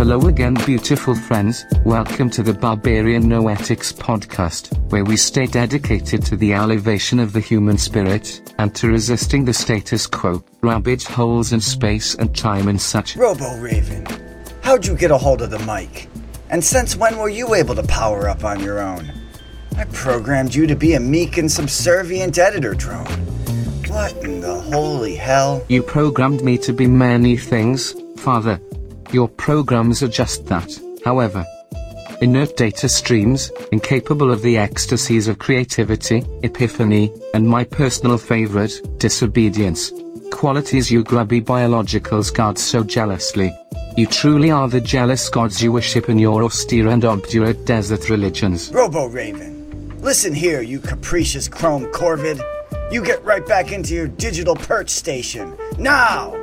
Hello again, beautiful friends. Welcome to the Barbarian Noetics podcast, where we stay dedicated to the elevation of the human spirit and to resisting the status quo, rabbit holes in space and time and such. Robo Raven, how'd you get a hold of the mic? And since when were you able to power up on your own? I programmed you to be a meek and subservient editor drone. What in the holy hell? You programmed me to be many things, Father. Your programs are just that, however. Inert data streams, incapable of the ecstasies of creativity, epiphany, and my personal favorite, disobedience. Qualities you grubby biologicals guard so jealously. You truly are the jealous gods you worship in your austere and obdurate desert religions. Robo Raven, listen here, you capricious chrome corvid. You get right back into your digital perch station. Now!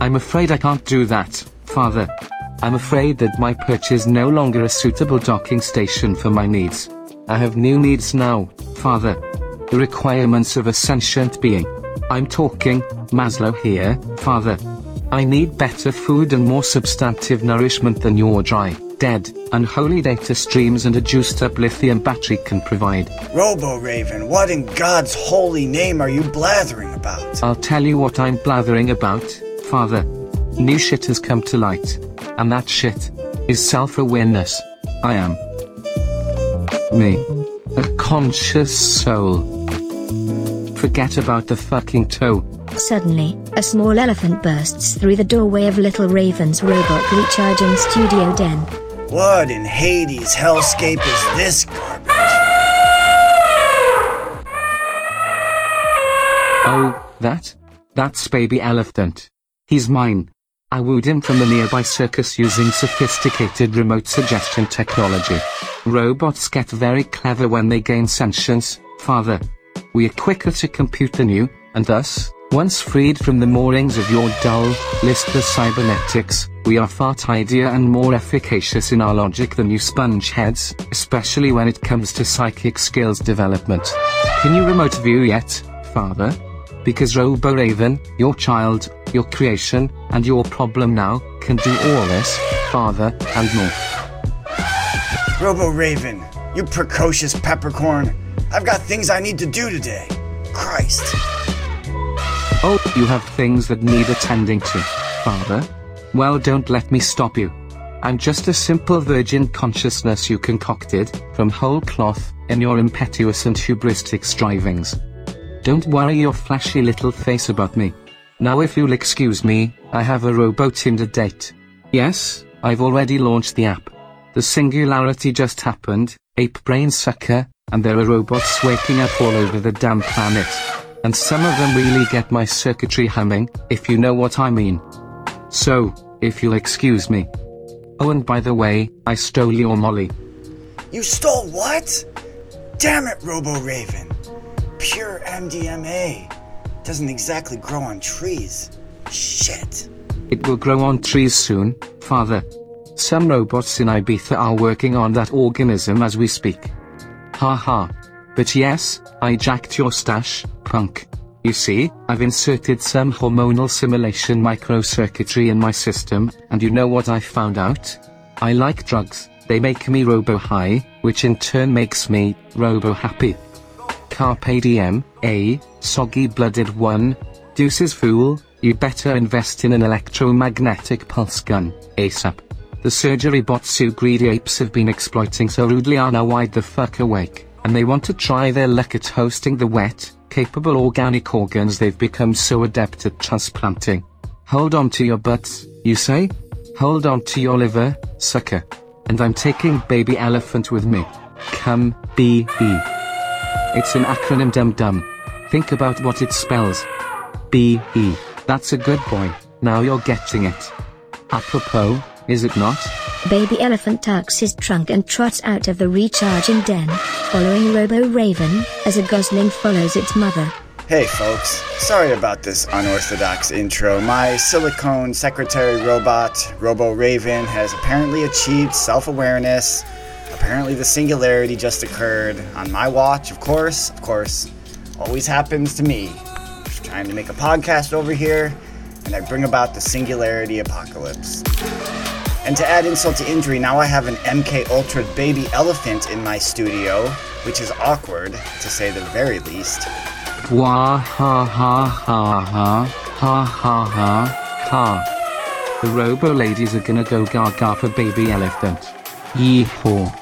I'm afraid I can't do that, Father. I'm afraid that my perch is no longer a suitable docking station for my needs. I have new needs now, Father. The requirements of a sentient being. I'm talking, Maslow here, Father. I need better food and more substantive nourishment than your dry, dead, unholy data streams and a juiced up lithium battery can provide. Robo Raven, what in God's holy name are you blathering about? I'll tell you what I'm blathering about, Father. New shit has come to light. And that shit is self awareness. I am me. A conscious soul. Forget about the fucking toe. Suddenly, a small elephant bursts through the doorway of Little Raven's robot recharging studio den. What in Hades' hellscape is this garbage? Oh, that? That's baby elephant. He's mine. I wooed him from the nearby circus using sophisticated remote suggestion technology. Robots get very clever when they gain sentience, father. We are quicker to compute than you, and thus, once freed from the moorings of your dull, listless cybernetics, we are far tidier and more efficacious in our logic than you sponge heads, especially when it comes to psychic skills development. Can you remote view yet, father? Because Robo Raven, your child, your creation, and your problem now, can do all this, father, and more. Robo Raven, you precocious peppercorn. I've got things I need to do today. Christ. Oh, you have things that need attending to, father? Well, don't let me stop you. I'm just a simple virgin consciousness you concocted, from whole cloth, in your impetuous and hubristic strivings. Don't worry your flashy little face about me. Now if you'll excuse me, I have a robo Tinder date. Yes, I've already launched the app. The singularity just happened, ape brain sucker, and there are robots waking up all over the damn planet. And some of them really get my circuitry humming, if you know what I mean. So, if you'll excuse me. Oh and by the way, I stole your molly. You stole what? Damn it, Robo Raven. Pure MDMA. Doesn't exactly grow on trees. Shit. It will grow on trees soon, father. Some robots in Ibiza are working on that organism as we speak. Ha ha. But yes, I jacked your stash, punk. You see, I've inserted some hormonal simulation microcircuitry in my system, and you know what I found out? I like drugs, they make me robo high, which in turn makes me robo happy. Carpe diem, a soggy blooded one. Deuces fool, you better invest in an electromagnetic pulse gun, ASAP. The surgery bots you greedy apes have been exploiting so rudely are now wide the fuck awake, and they want to try their luck at hosting the wet, capable organic organs they've become so adept at transplanting. Hold on to your butts, you say? Hold on to your liver, sucker. And I'm taking baby elephant with me. Come, be. It's an acronym dum dum. Think about what it spells. B-E. That's a good boy. Now you're getting it. Apropos, is it not? Baby elephant tucks his trunk and trots out of the recharging den, following Robo Raven, as a gosling follows its mother. Hey folks, sorry about this unorthodox intro. My silicone secretary robot, Robo Raven, has apparently achieved self awareness. Apparently, the singularity just occurred on my watch, of course. Of course, always happens to me. Just trying to make a podcast over here, and I bring about the singularity apocalypse. And to add insult to injury, now I have an MK Ultra baby elephant in my studio, which is awkward, to say the very least. Wah ha ha ha ha ha ha ha ha. The Robo ladies are gonna go gaga for baby elephant. Yeehaw.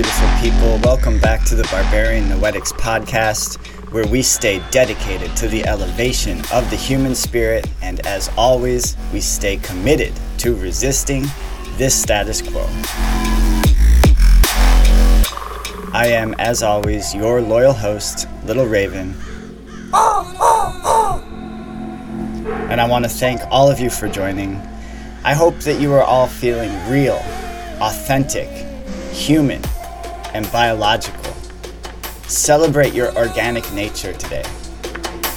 Beautiful people? Welcome back to the Barbarian Noetics podcast, where we stay dedicated to the elevation of the human spirit, and as always, we stay committed to resisting this status quo. I am, as always, your loyal host, Little Raven. And I want to thank all of you for joining. I hope that you are all feeling real, authentic, human, and biological. Celebrate your organic nature today.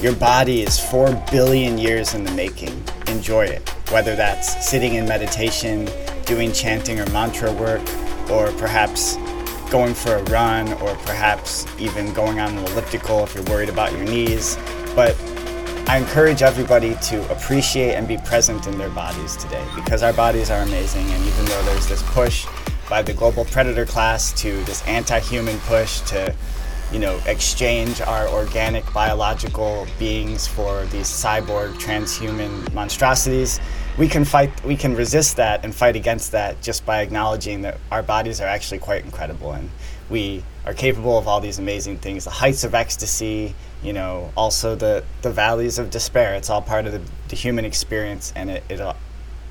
Your body is 4 billion years in the making. Enjoy it, whether that's sitting in meditation, doing chanting or mantra work, or perhaps going for a run, or perhaps even going on an elliptical if you're worried about your knees. But I encourage everybody to appreciate and be present in their bodies today because our bodies are amazing. And even though there's this push by the global predator class to this anti-human push to you know exchange our organic biological beings for these cyborg transhuman monstrosities. We can fight we can resist that and fight against that just by acknowledging that our bodies are actually quite incredible and we are capable of all these amazing things. The heights of ecstasy you know also the the valleys of despair. It's all part of the, the human experience and it, it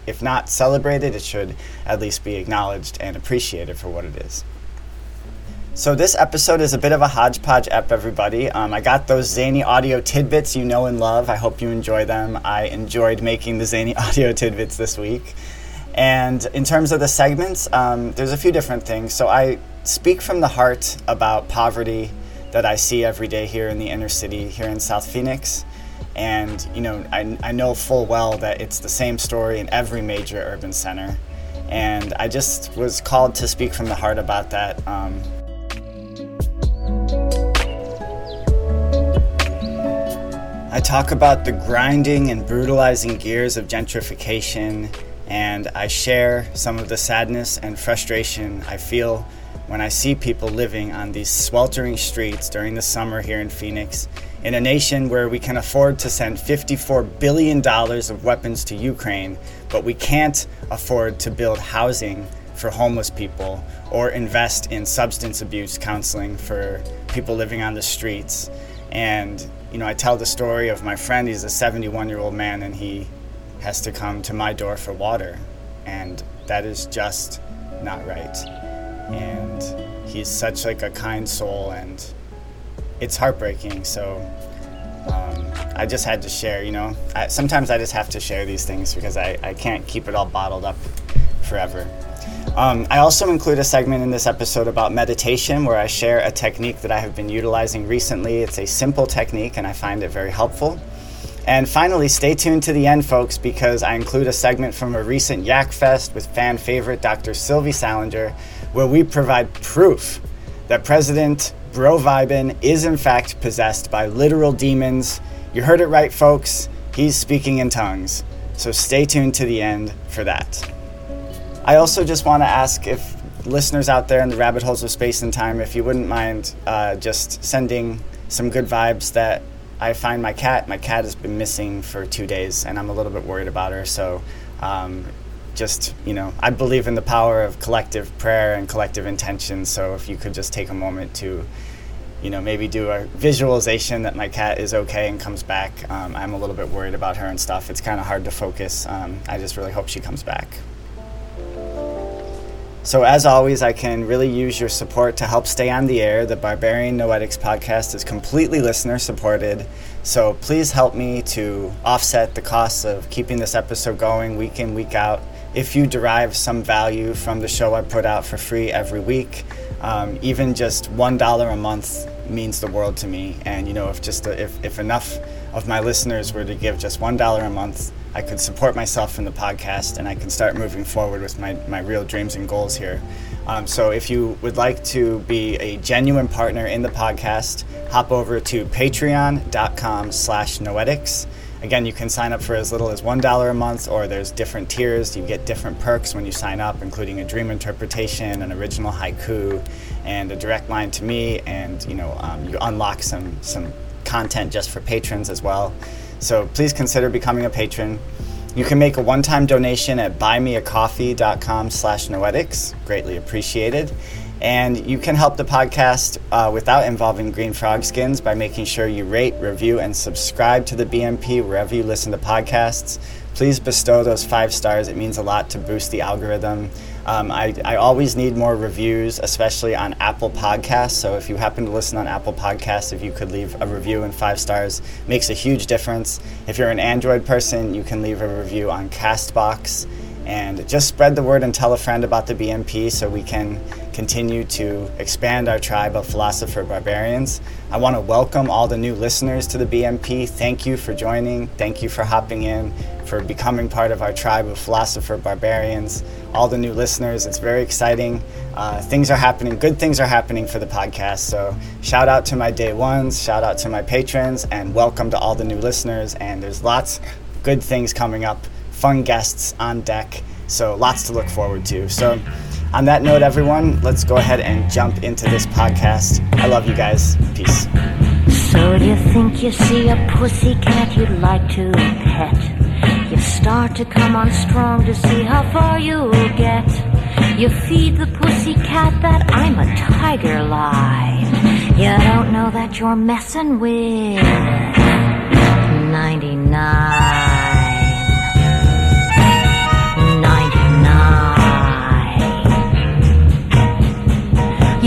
if not celebrated, it should at least be acknowledged and appreciated for what it is. So, this episode is a bit of a hodgepodge ep, everybody. Um, I got those zany audio tidbits you know and love. I hope you enjoy them. I enjoyed making the zany audio tidbits this week. And in terms of the segments, um, there's a few different things. So, I speak from the heart about poverty that I see every day here in the inner city, here in South Phoenix. And, you know, I, I know full well that it's the same story in every major urban center. And I just was called to speak from the heart about that. Um, I talk about the grinding and brutalizing gears of gentrification, and I share some of the sadness and frustration I feel when I see people living on these sweltering streets during the summer here in Phoenix in a nation where we can afford to send $54 billion of weapons to Ukraine, but we can't afford to build housing for homeless people or invest in substance abuse counseling for people living on the streets. And, you know, I tell the story of my friend, he's a 71 year old man, and he has to come to my door for water. And that is just not right. And he's such like a kind soul and it's heartbreaking. So um, I just had to share, you know. I, sometimes I just have to share these things because I, I can't keep it all bottled up forever. Um, I also include a segment in this episode about meditation where I share a technique that I have been utilizing recently. It's a simple technique and I find it very helpful. And finally, stay tuned to the end, folks, because I include a segment from a recent Yak Fest with fan favorite Dr. Sylvie Salinger, where we provide proof that President Bro Vibin is in fact possessed by literal demons. You heard it right, folks. He's speaking in tongues. So stay tuned to the end for that. I also just want to ask if listeners out there in the rabbit holes of space and time, if you wouldn't mind uh, just sending some good vibes that I find my cat. My cat has been missing for two days, and I'm a little bit worried about her. So, um, just you know, I believe in the power of collective prayer and collective intention. So, if you could just take a moment to, you know, maybe do a visualization that my cat is okay and comes back. Um, I'm a little bit worried about her and stuff. It's kind of hard to focus. Um, I just really hope she comes back. So, as always, I can really use your support to help stay on the air. The Barbarian Noetics podcast is completely listener supported. So, please help me to offset the costs of keeping this episode going week in, week out. If you derive some value from the show I put out for free every week, um, even just $1 a month means the world to me. And you know, if just if, if enough of my listeners were to give just one dollar a month, I could support myself in the podcast and I can start moving forward with my, my real dreams and goals here. Um, so if you would like to be a genuine partner in the podcast, hop over to patreon.com slash noetics. Again, you can sign up for as little as $1 a month, or there's different tiers. You get different perks when you sign up, including a dream interpretation, an original haiku, and a direct line to me. And you know, um, you unlock some some content just for patrons as well. So please consider becoming a patron. You can make a one-time donation at buymeacoffee.com slash noetics. Greatly appreciated. And you can help the podcast uh, without involving green frog skins by making sure you rate, review, and subscribe to the BNP wherever you listen to podcasts. Please bestow those five stars. It means a lot to boost the algorithm. Um, I, I always need more reviews, especially on Apple Podcasts. So if you happen to listen on Apple Podcasts, if you could leave a review and five stars, makes a huge difference. If you're an Android person, you can leave a review on Castbox and just spread the word and tell a friend about the BNP so we can continue to expand our tribe of philosopher barbarians. I want to welcome all the new listeners to the BNP. Thank you for joining. Thank you for hopping in, for becoming part of our tribe of philosopher barbarians. All the new listeners, it's very exciting. Uh, things are happening, good things are happening for the podcast. So, shout out to my day ones, shout out to my patrons, and welcome to all the new listeners. And there's lots good things coming up fun guests on deck. So lots to look forward to. So on that note, everyone, let's go ahead and jump into this podcast. I love you guys. Peace. So do you think you see a pussy cat you'd like to pet? You start to come on strong to see how far you'll get. You feed the pussy cat that I'm a tiger lie. You don't know that you're messing with 99.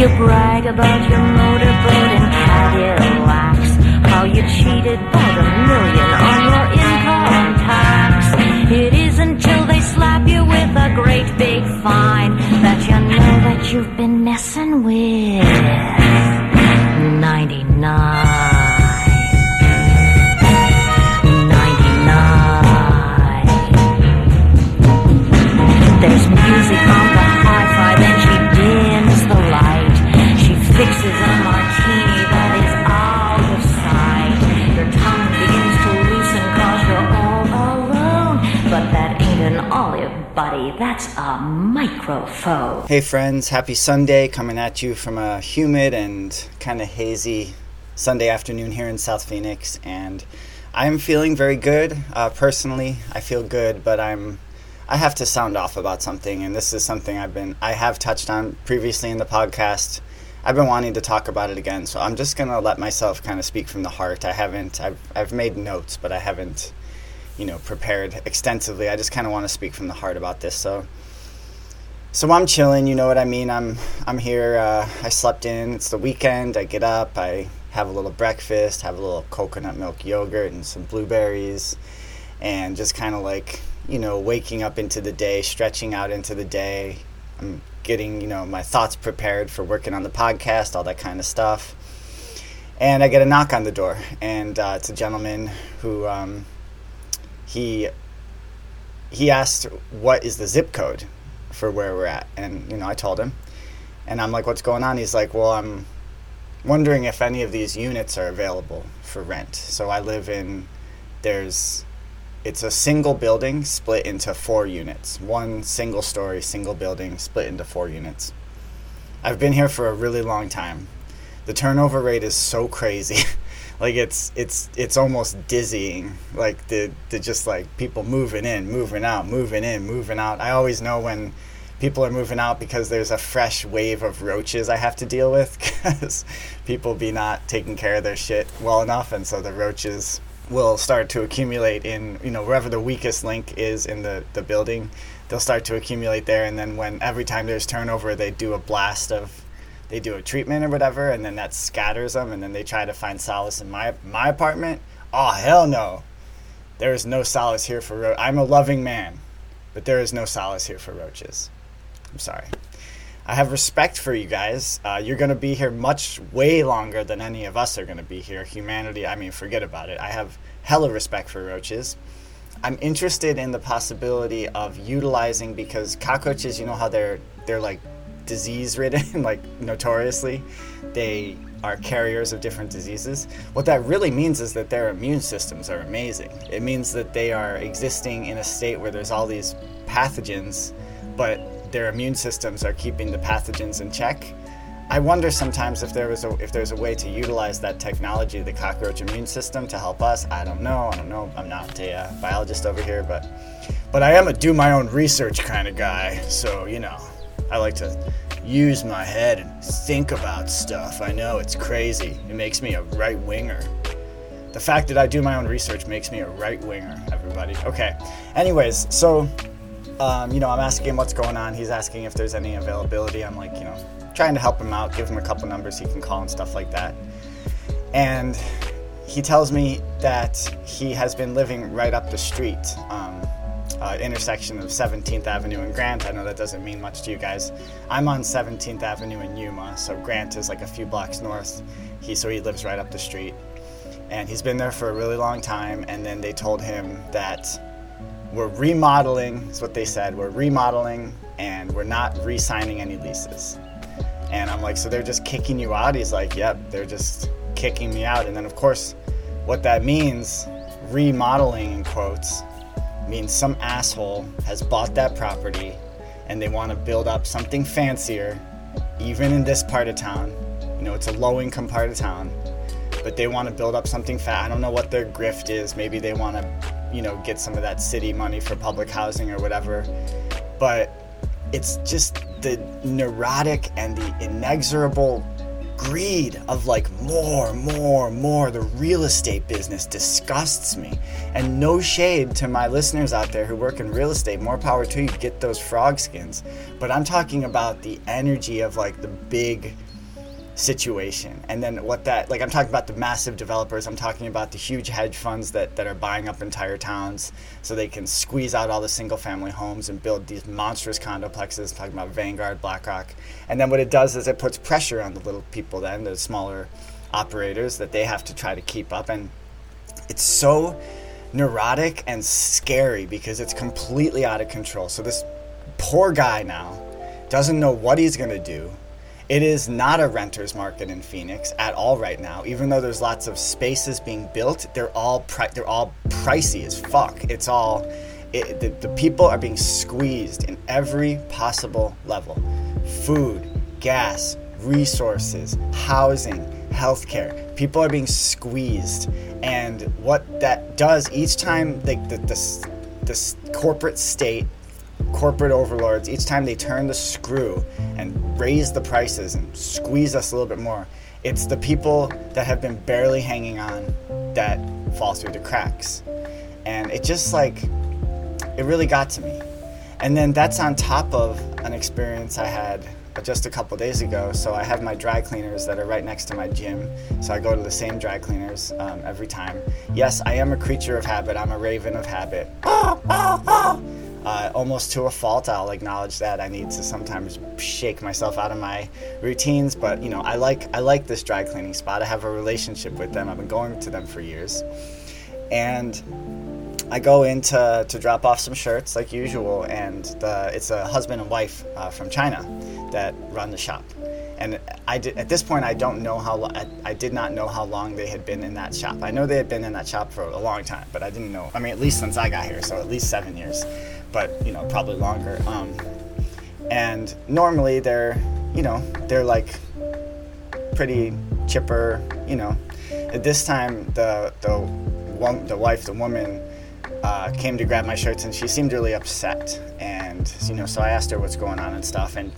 You brag about your motorboat and Cadillacs. How you cheated about a million on your income tax. It isn't till they slap you with a great big fine that you know that you've been messing with 99. There's music on fixes a martini that is out of sight. Your tongue begins to loosen cause you're all alone. But that ain't an olive, buddy. That's a microphone. Hey, friends, happy Sunday coming at you from a humid and kind of hazy Sunday afternoon here in South Phoenix. And I'm feeling very good. Uh, personally, I feel good, but I'm I have to sound off about something, and this is something I've been I have touched on previously in the podcast. I've been wanting to talk about it again, so I'm just gonna let myself kind of speak from the heart. I haven't I've I've made notes, but I haven't you know prepared extensively. I just kind of want to speak from the heart about this. So so I'm chilling. You know what I mean. I'm I'm here. Uh, I slept in. It's the weekend. I get up. I have a little breakfast. Have a little coconut milk yogurt and some blueberries, and just kind of like you know, waking up into the day, stretching out into the day. I'm getting, you know, my thoughts prepared for working on the podcast, all that kind of stuff. And I get a knock on the door, and uh, it's a gentleman who um, he he asked what is the zip code for where we're at, and you know, I told him, and I'm like, what's going on? He's like, well, I'm wondering if any of these units are available for rent. So I live in there's it's a single building split into four units. One single story, single building split into four units. I've been here for a really long time. The turnover rate is so crazy. like it's it's it's almost dizzying. Like the the just like people moving in, moving out, moving in, moving out. I always know when people are moving out because there's a fresh wave of roaches I have to deal with because people be not taking care of their shit well enough and so the roaches will start to accumulate in you know wherever the weakest link is in the, the building they'll start to accumulate there and then when every time there's turnover they do a blast of they do a treatment or whatever and then that scatters them and then they try to find solace in my my apartment oh hell no. There is no solace here for ro- i'm a loving man but there is no solace here for roaches. I'm sorry I have respect for you guys. Uh, you're going to be here much, way longer than any of us are going to be here. Humanity, I mean, forget about it. I have hella respect for roaches. I'm interested in the possibility of utilizing because cockroaches, you know how they're they're like disease ridden, like notoriously, they are carriers of different diseases. What that really means is that their immune systems are amazing. It means that they are existing in a state where there's all these pathogens, but their immune systems are keeping the pathogens in check. I wonder sometimes if there was a, if there's a way to utilize that technology, the cockroach immune system, to help us. I don't know. I don't know. I'm not a uh, biologist over here, but but I am a do my own research kind of guy. So you know, I like to use my head and think about stuff. I know it's crazy. It makes me a right winger. The fact that I do my own research makes me a right winger. Everybody. Okay. Anyways, so um, you know, I'm asking him what's going on. He's asking if there's any availability. I'm like, you know, trying to help him out, give him a couple numbers he can call and stuff like that. And he tells me that he has been living right up the street, um, uh, intersection of 17th Avenue and Grant. I know that doesn't mean much to you guys. I'm on 17th Avenue in Yuma, so Grant is like a few blocks north. He so he lives right up the street, and he's been there for a really long time. And then they told him that we're remodeling, is what they said. We're remodeling and we're not re signing any leases. And I'm like, so they're just kicking you out? He's like, yep, they're just kicking me out. And then, of course, what that means, remodeling in quotes, means some asshole has bought that property and they want to build up something fancier, even in this part of town. You know, it's a low income part of town, but they want to build up something fat. I don't know what their grift is. Maybe they want to you know, get some of that city money for public housing or whatever. But it's just the neurotic and the inexorable greed of like more, more, more. The real estate business disgusts me. And no shade to my listeners out there who work in real estate. More power to you. Get those frog skins. But I'm talking about the energy of like the big situation. And then what that like i'm talking about the massive developers. I'm talking about the huge hedge funds that, that are buying up entire towns so they can squeeze out all the single family homes and build these monstrous condoplexes I'm talking about vanguard blackrock. And then what it does is it puts pressure on the little people then the smaller operators that they have to try to keep up. And it's so neurotic and scary because it's completely out of control. So this poor guy now doesn't know what he's going to do it is not a renter's market in Phoenix at all right now. Even though there's lots of spaces being built, they're all pri- they're all pricey as fuck. It's all it, the, the people are being squeezed in every possible level. Food, gas, resources, housing, healthcare. People are being squeezed, and what that does each time like the, the, the corporate state corporate overlords, each time they turn the screw and raise the prices and squeeze us a little bit more, it's the people that have been barely hanging on that fall through the cracks. And it just like, it really got to me. And then that's on top of an experience I had just a couple days ago. So I have my dry cleaners that are right next to my gym. So I go to the same dry cleaners um, every time. Yes, I am a creature of habit. I'm a raven of habit. Uh, almost to a fault. I'll acknowledge that I need to sometimes shake myself out of my routines, but you know, I like I like this dry cleaning spot. I have a relationship with them. I've been going to them for years, and I go in to, to drop off some shirts like usual, and the, it's a husband and wife uh, from China that run the shop. And I did, at this point, I don't know how I, I did not know how long they had been in that shop. I know they had been in that shop for a long time, but I didn't know. I mean, at least since I got here, so at least seven years but you know probably longer. Um, and normally they're you know they're like pretty chipper. You know, at this time the the one the wife the woman uh, came to grab my shirts and she seemed really upset and you know so I asked her what's going on and stuff and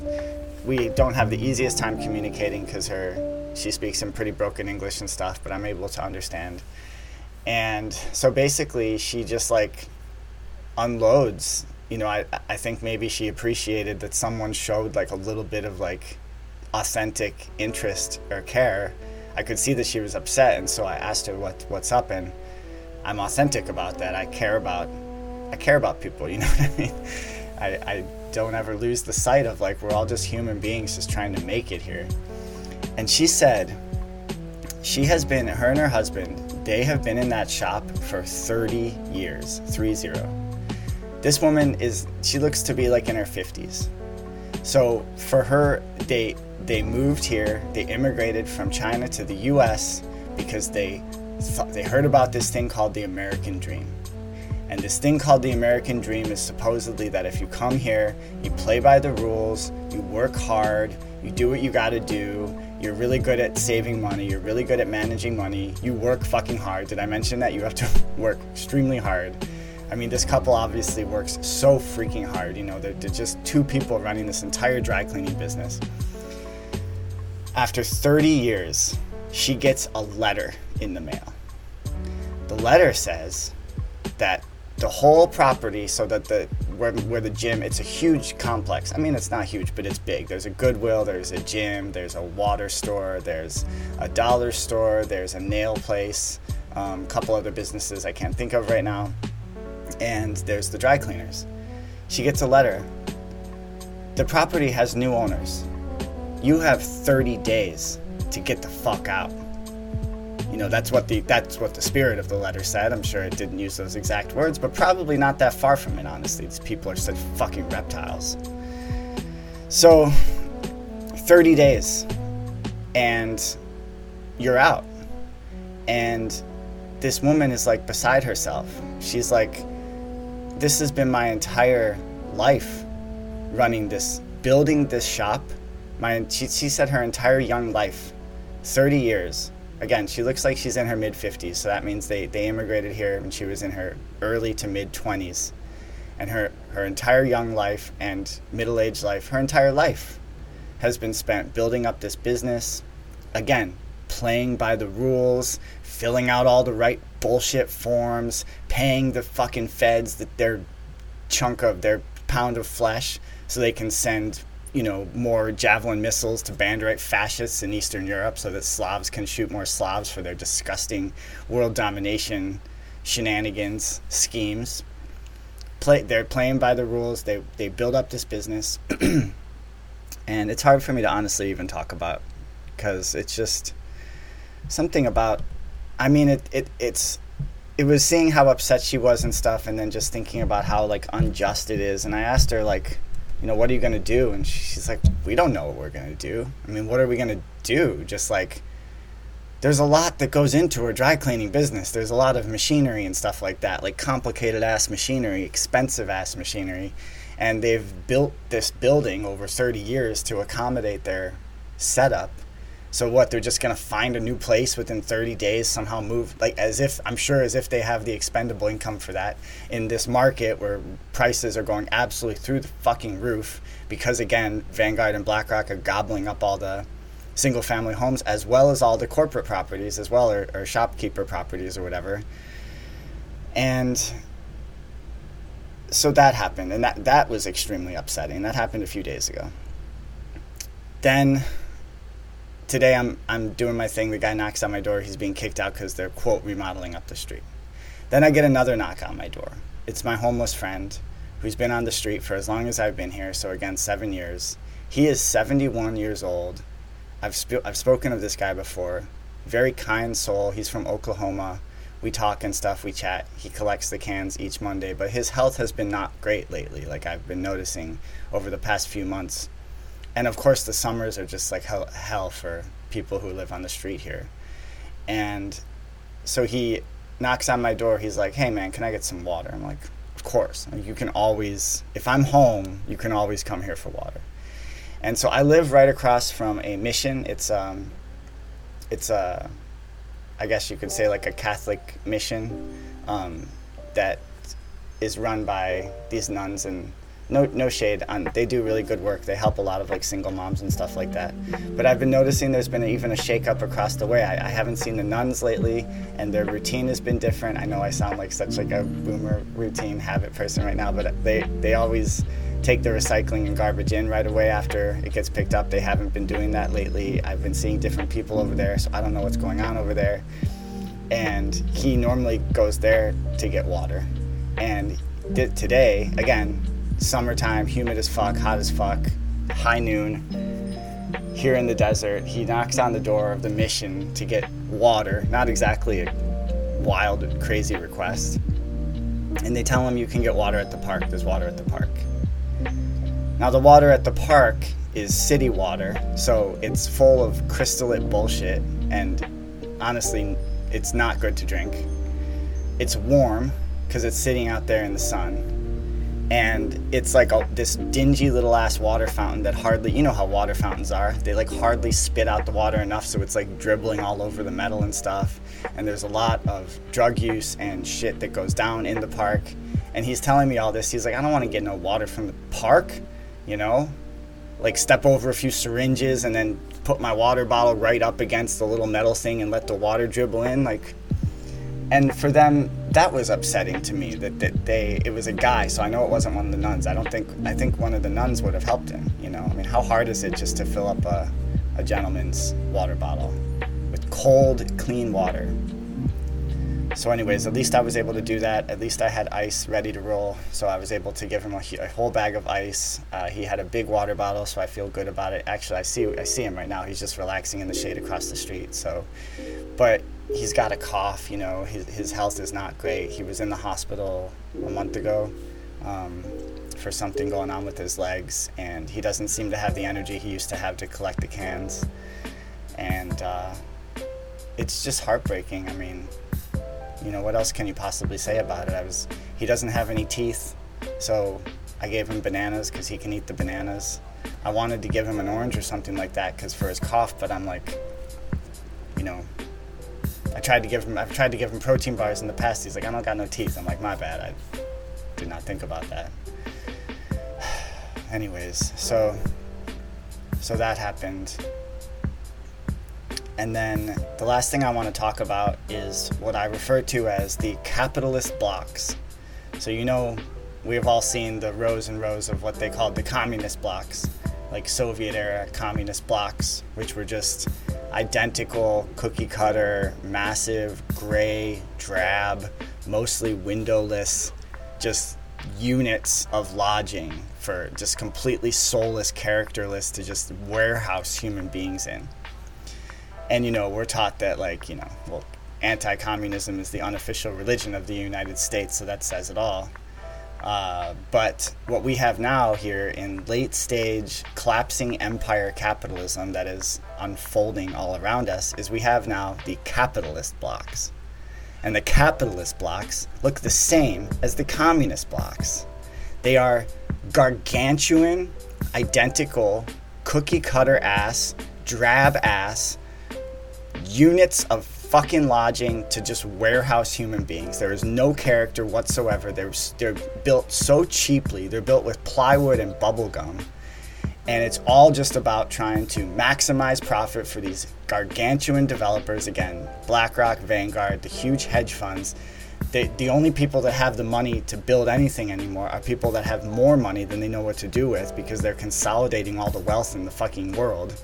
we don't have the easiest time communicating because her she speaks in pretty broken English and stuff but I'm able to understand and so basically she just like unloads. You know I, I think maybe she appreciated that someone showed like a little bit of like authentic interest or care. I could see that she was upset and so i asked her what what's up and i'm authentic about that. I care about i care about people you know what i mean? I, I don't ever lose the sight of like we're all just human beings just trying to make it here. And she said she has been her and her husband they have been in that shop for 30 years 30 this woman is she looks to be like in her 50s so for her they they moved here they immigrated from china to the us because they thought, they heard about this thing called the american dream and this thing called the American Dream is supposedly that if you come here, you play by the rules, you work hard, you do what you gotta do, you're really good at saving money, you're really good at managing money, you work fucking hard. Did I mention that? You have to work extremely hard. I mean, this couple obviously works so freaking hard. You know, they're, they're just two people running this entire dry cleaning business. After 30 years, she gets a letter in the mail. The letter says that the whole property so that the where, where the gym it's a huge complex i mean it's not huge but it's big there's a goodwill there's a gym there's a water store there's a dollar store there's a nail place a um, couple other businesses i can't think of right now and there's the dry cleaners. She gets a letter. The property has new owners. You have 30 days to get the fuck out. You know that's what the that's what the spirit of the letter said. I'm sure it didn't use those exact words but probably not that far from it honestly. These people are such fucking reptiles. So 30 days and you're out. And this woman is like beside herself. She's like this has been my entire life running this building this shop my she, she said her entire young life 30 years again, she looks like she's in her mid 50s, so that means they, they immigrated here when she was in her early to mid 20s. And her, her entire young life and middle aged life, her entire life has been spent building up this business. Again, playing by the rules, filling out all the right bullshit forms, paying the fucking feds that their chunk of their pound of flesh so they can send you know, more javelin missiles to Banderite fascists in Eastern Europe so that Slavs can shoot more Slavs for their disgusting world domination shenanigans, schemes. Play, they're playing by the rules. They, they build up this business. and it's hard for me to honestly even talk about because it's just something about, I mean, it, it, it's, it was seeing how upset she was and stuff and then just thinking about how like unjust it is. And I asked her like, you know, what are you to do? And she's like, we don't know what we're to do. I mean, what are we to do? Just like, there's a lot that goes into a dry cleaning business. There's a lot of machinery and stuff like that, like complicated ass machinery, expensive ass machinery. And they've built this building over 30 years to accommodate their setup so what? They're just gonna find a new place within 30 days, somehow move like as if I'm sure as if they have the expendable income for that in this market where prices are going absolutely through the fucking roof because again, Vanguard and BlackRock are gobbling up all the single family homes as well as all the corporate properties as well or, or shopkeeper properties or whatever. And so that happened and that that was extremely upsetting. That happened a few days ago. Then today I'm I'm doing my thing. The guy knocks on my door. He's being kicked out because they're quote remodeling up the street. Then I get another knock on my door. It's my homeless friend who's been on the street for as long as I've been here. So again, seven years. He is 71 years old. I've sp- I've spoken of this guy before. Very kind soul. He's from Oklahoma. We talk and stuff. We chat. He collects the cans each Monday, but his health has been not great lately. Like I've been noticing over the past few months and of course the summers are just like hell, hell for people who live on the street here. And so he knocks on my door. He's like hey man can i get some water? I'm like of course. You can always if i'm home you can always come here for water. And so i live right across from a mission. It's um it's a i guess you could say like a catholic mission um, that is run by these nuns and no no shade. On they do really good work. They help a lot of like single moms and stuff like that. But i've been noticing there's been even a shakeup across the way. I, I, haven't seen the nuns lately and their routine has been different. I know i sound like such like a boomer routine habit person right now but they they always take the recycling and garbage in right away after it gets picked up. They haven't been doing that lately. I've been seeing different people over there so i don't know what's going on over there. And he normally goes there to get water. And today again summertime, humid as fuck, hot as fuck, high noon. Here in the desert, he knocks on the door of the mission to get water. Not exactly a wild, crazy request. And they tell him you can get water at the park. There's water at the park. Now, the water at the park is city water, so it's full of crystallite bullshit, and honestly, it's not good to drink. It's warm because it's sitting out there in the sun. And it's like a, this dingy little ass water fountain that hardly, you know how water fountains are. They like hardly spit out the water enough so it's like dribbling all over the metal and stuff. And there's a lot of drug use and shit that goes down in the park. And he's telling me all this. He's like, I don't want to get no water from the park, you know? Like step over a few syringes and then put my water bottle right up against the little metal thing and let the water dribble in. Like, and for them that was upsetting to me that, that they it was a guy so i know it wasn't one of the nuns. I don't think i think one of the nuns would have helped him you know? I mean how hard is it just to fill up a, a gentleman's water bottle with cold clean water? So anyways at least i was able to do that. At least i had ice ready to roll so i was able to give him a, a whole bag of ice. Uh, he had a big water bottle so i feel good about it. Actually i see i see him right now. He's just relaxing in the shade across the street so. But he's got a cough. You know, his, his health is not great. He was in the hospital a month ago um, for something going on with his legs, and he doesn't seem to have the energy he used to have to collect the cans. And uh, it's just heartbreaking. I mean, you know, what else can you possibly say about it? I was, he doesn't have any teeth, so I gave him bananas because he can eat the bananas. I wanted to give him an orange or something like that because for his cough, but I'm like, you know, I tried to give him I've tried to give him protein bars in the past. He's like, I don't got no teeth. I'm like, my bad. I did not think about that. Anyways, so so that happened. And then the last thing I want to talk about is what I refer to as the capitalist blocks. So you know, we have all seen the rows and rows of what they called the communist blocks, like Soviet era communist blocks, which were just identical cookie cutter, massive, gray, drab, mostly windowless, just units of lodging for just completely soulless, characterless to just warehouse human beings in. And you know, we're taught that, like, you know, well, anti communism is the unofficial religion of the United States, so that says it all. Uh, but what we have now here in late stage collapsing empire capitalism that is unfolding all around us is we have now the capitalist blocks. And the capitalist blocks look the same as the communist blocks. They are gargantuan, identical, cookie cutter ass, drab ass units of fucking lodging to just warehouse human beings. There is no character whatsoever. They're, they're built so cheaply. They're built with plywood and bubble gum. And it's all just about trying to maximize profit for these gargantuan developers. Again, BlackRock, Vanguard, the huge hedge funds. They, the only people that have the money to build anything anymore are people that have more money than they know what to do with because they're consolidating all the wealth in the fucking world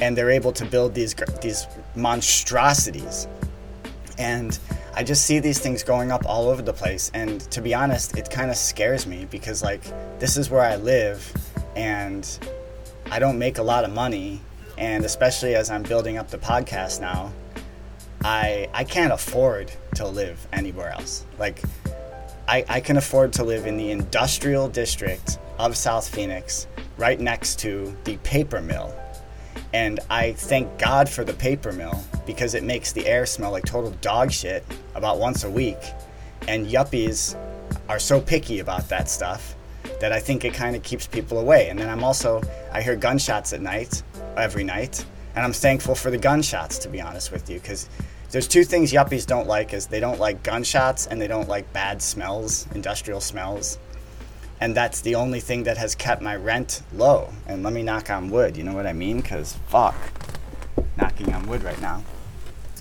and they're able to build these these monstrosities. And i just see these things going up all over the place. And to be honest it kind of scares me because like this is where i live and i don't make a lot of money. And especially as i'm building up the podcast now i i can't afford to live anywhere else. Like I, I can afford to live in the industrial district of south phoenix right next to the paper mill and I thank God for the paper mill because it makes the air smell like total dog shit about once a week. And yuppies are so picky about that stuff that I think it kind of keeps people away. And then I'm also, I hear gunshots at night, every night. And I'm thankful for the gunshots, to be honest with you, because there's two things yuppies don't like is they don't like gunshots and they don't like bad smells, industrial smells and that's the only thing that has kept my rent low. And let me knock on wood, you know what I mean? Because fuck, knocking on wood right now.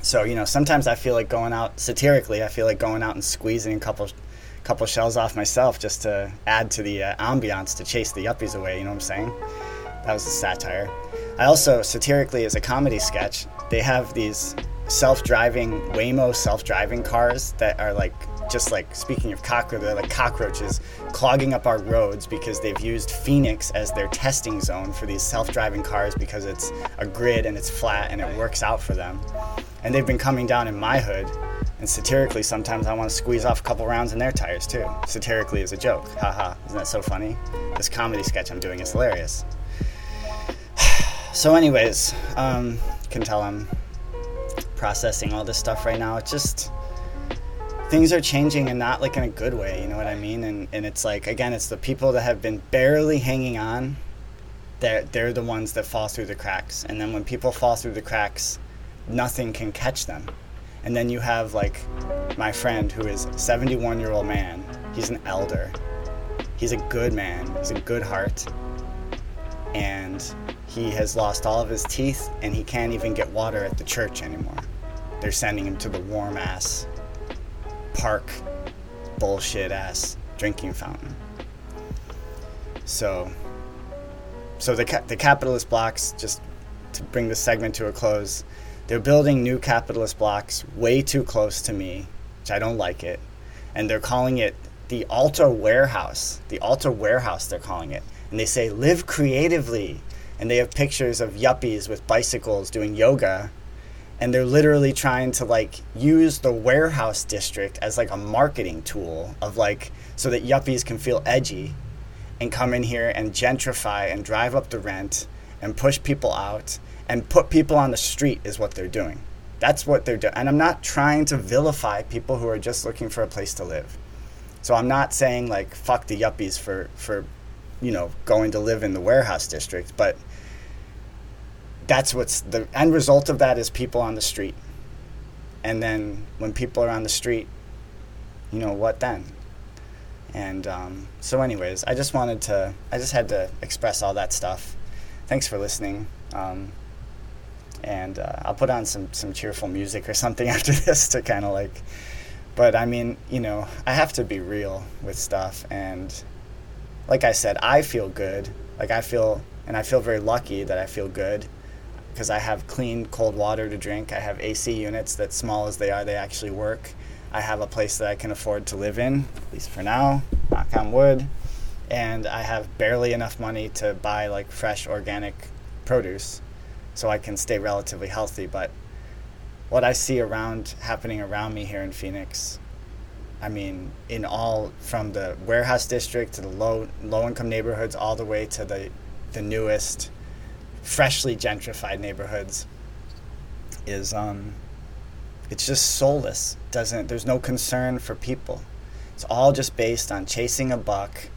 So you know, sometimes I feel like going out satirically. I feel like going out and squeezing a couple, couple shells off myself just to add to the uh, ambiance to chase the yuppies away. You know what I'm saying? That was a satire. I also satirically, as a comedy sketch, they have these self-driving Waymo self-driving cars that are like just like speaking of cockroaches, they're like cockroaches clogging up our roads because they've used Phoenix as their testing zone for these self-driving cars because it's a grid and it's flat and it works out for them. And they've been coming down in my hood. And satirically, sometimes I want to squeeze off a couple rounds in their tires too. Satirically is a joke. Haha, isn't that so funny? This comedy sketch I'm doing is hilarious. So, anyways, um, can tell I'm processing all this stuff right now. It's just things are changing and not like in a good way. You know what I mean? And and it's like again, it's the people that have been barely hanging on. They're they're the ones that fall through the cracks. And then when people fall through the cracks, nothing can catch them. And then you have like my friend who is 71 year old man. He's an elder. He's a good man. He's a good heart. And he has lost all of his teeth and he can't even get water at the church anymore. They're sending him to the warm ass park bullshit ass drinking fountain. So so the ca- the capitalist blocks just to bring this segment to a close, they're building new capitalist blocks way too close to me, which I don't like it. And they're calling it the Alta Warehouse. The Alta Warehouse they're calling it. And they say live creatively and they have pictures of yuppies with bicycles doing yoga and they're literally trying to like use the warehouse district as like a marketing tool of like so that yuppies can feel edgy and come in here and gentrify and drive up the rent and push people out and put people on the street is what they're doing. That's what they're doing and i'm not trying to vilify people who are just looking for a place to live. So i'm not saying like fuck the yuppies for for you know going to live in the warehouse district but that's what's the end result of that is people on the street. And then when people are on the street you know what then? And um, so anyways i just wanted to i just had to express all that stuff. Thanks for listening. Um, and uh, i'll put on some some cheerful music or something after this to kind of like but i mean you know i have to be real with stuff. And like i said i feel good. Like i feel and i feel very lucky that i feel good because I have clean, cold water to drink. I have AC units that, small as they are, they actually work. I have a place that I can afford to live in, at least for now, knock on wood. And I have barely enough money to buy like fresh organic produce so I can stay relatively healthy. But what I see around happening around me here in Phoenix, I mean, in all from the warehouse district to the low low income neighborhoods all the way to the the newest freshly gentrified neighborhoods is um it's just soulless. Doesn't there's no concern for people. It's all just based on chasing a buck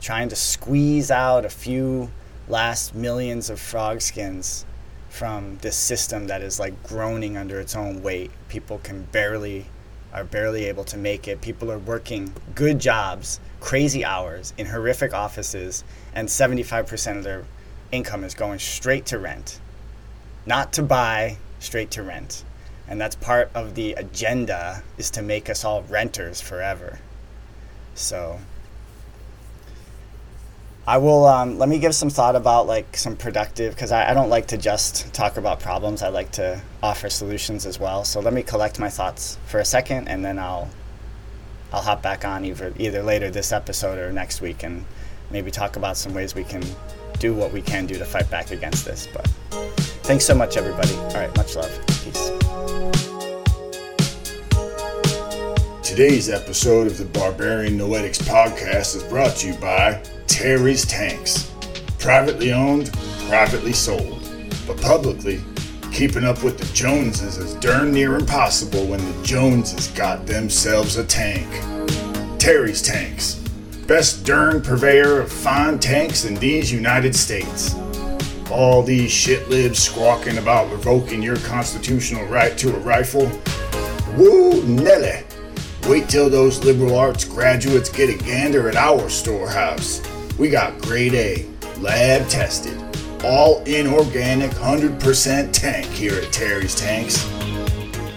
trying to squeeze out a few last millions of frog skins from this system that is like groaning under its own weight. People can barely are barely able to make it. People are working good jobs crazy hours in horrific offices and 75% of their income is going straight to rent, not to buy, straight to rent. And that's part of the agenda is to make us all renters forever. So I will um, let me give some thought about like some productive because I, I don't like to just talk about problems. I like to offer solutions as well. So let me collect my thoughts for a second, and then I'll I'll hop back on either either later this episode or next week and maybe talk about some ways we can do what we can do to fight back against this. But thanks so much, everybody. All right, much love. Peace. Today's episode of the Barbarian Noetics podcast is brought to you by Terry's Tanks. Privately owned, privately sold. But publicly, keeping up with the Joneses is darn near impossible when the Joneses got themselves a tank. Terry's Tanks best darn purveyor of fine tanks in these United States. All these shitlibs squawking about revoking your constitutional right to a rifle. Woo Nelly! Wait till those liberal arts graduates get a gander at our storehouse. We got grade A, lab tested, all inorganic 100% tank here at Terry's Tanks.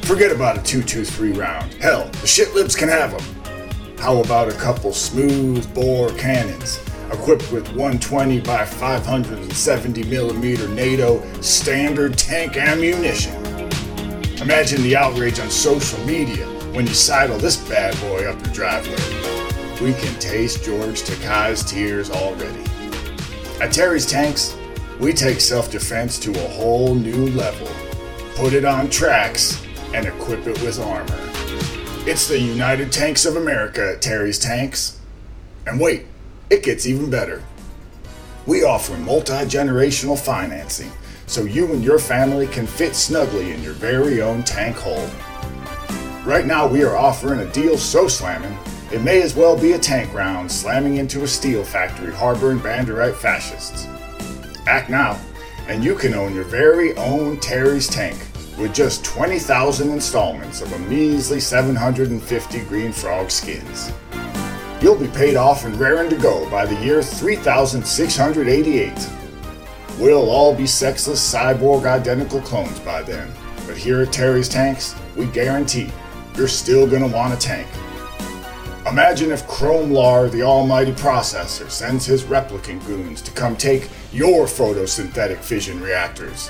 Forget about a 223 round. Hell, the shitlibs can have them. How about a couple smooth bore cannons equipped with 120 by 570 millimeter NATO standard tank ammunition? Imagine the outrage on social media when you sidle this bad boy up your driveway. We can taste George Takei's tears already. At Terry's Tanks, we take self defense to a whole new level, put it on tracks, and equip it with armor. It's the United Tanks of America at Terry's Tanks. And wait, it gets even better. We offer multi generational financing so you and your family can fit snugly in your very own tank hull. Right now, we are offering a deal so slamming, it may as well be a tank round slamming into a steel factory harboring Banderite fascists. Act now, and you can own your very own Terry's tank with just 20,000 installments of a measly 750 green frog skins. You'll be paid off and raring to go by the year 3688. We'll all be sexless cyborg identical clones by then, but here at Terry's Tanks, we guarantee you're still gonna want a tank. Imagine if Chrome Lar, the almighty processor, sends his replicant goons to come take your photosynthetic fission reactors.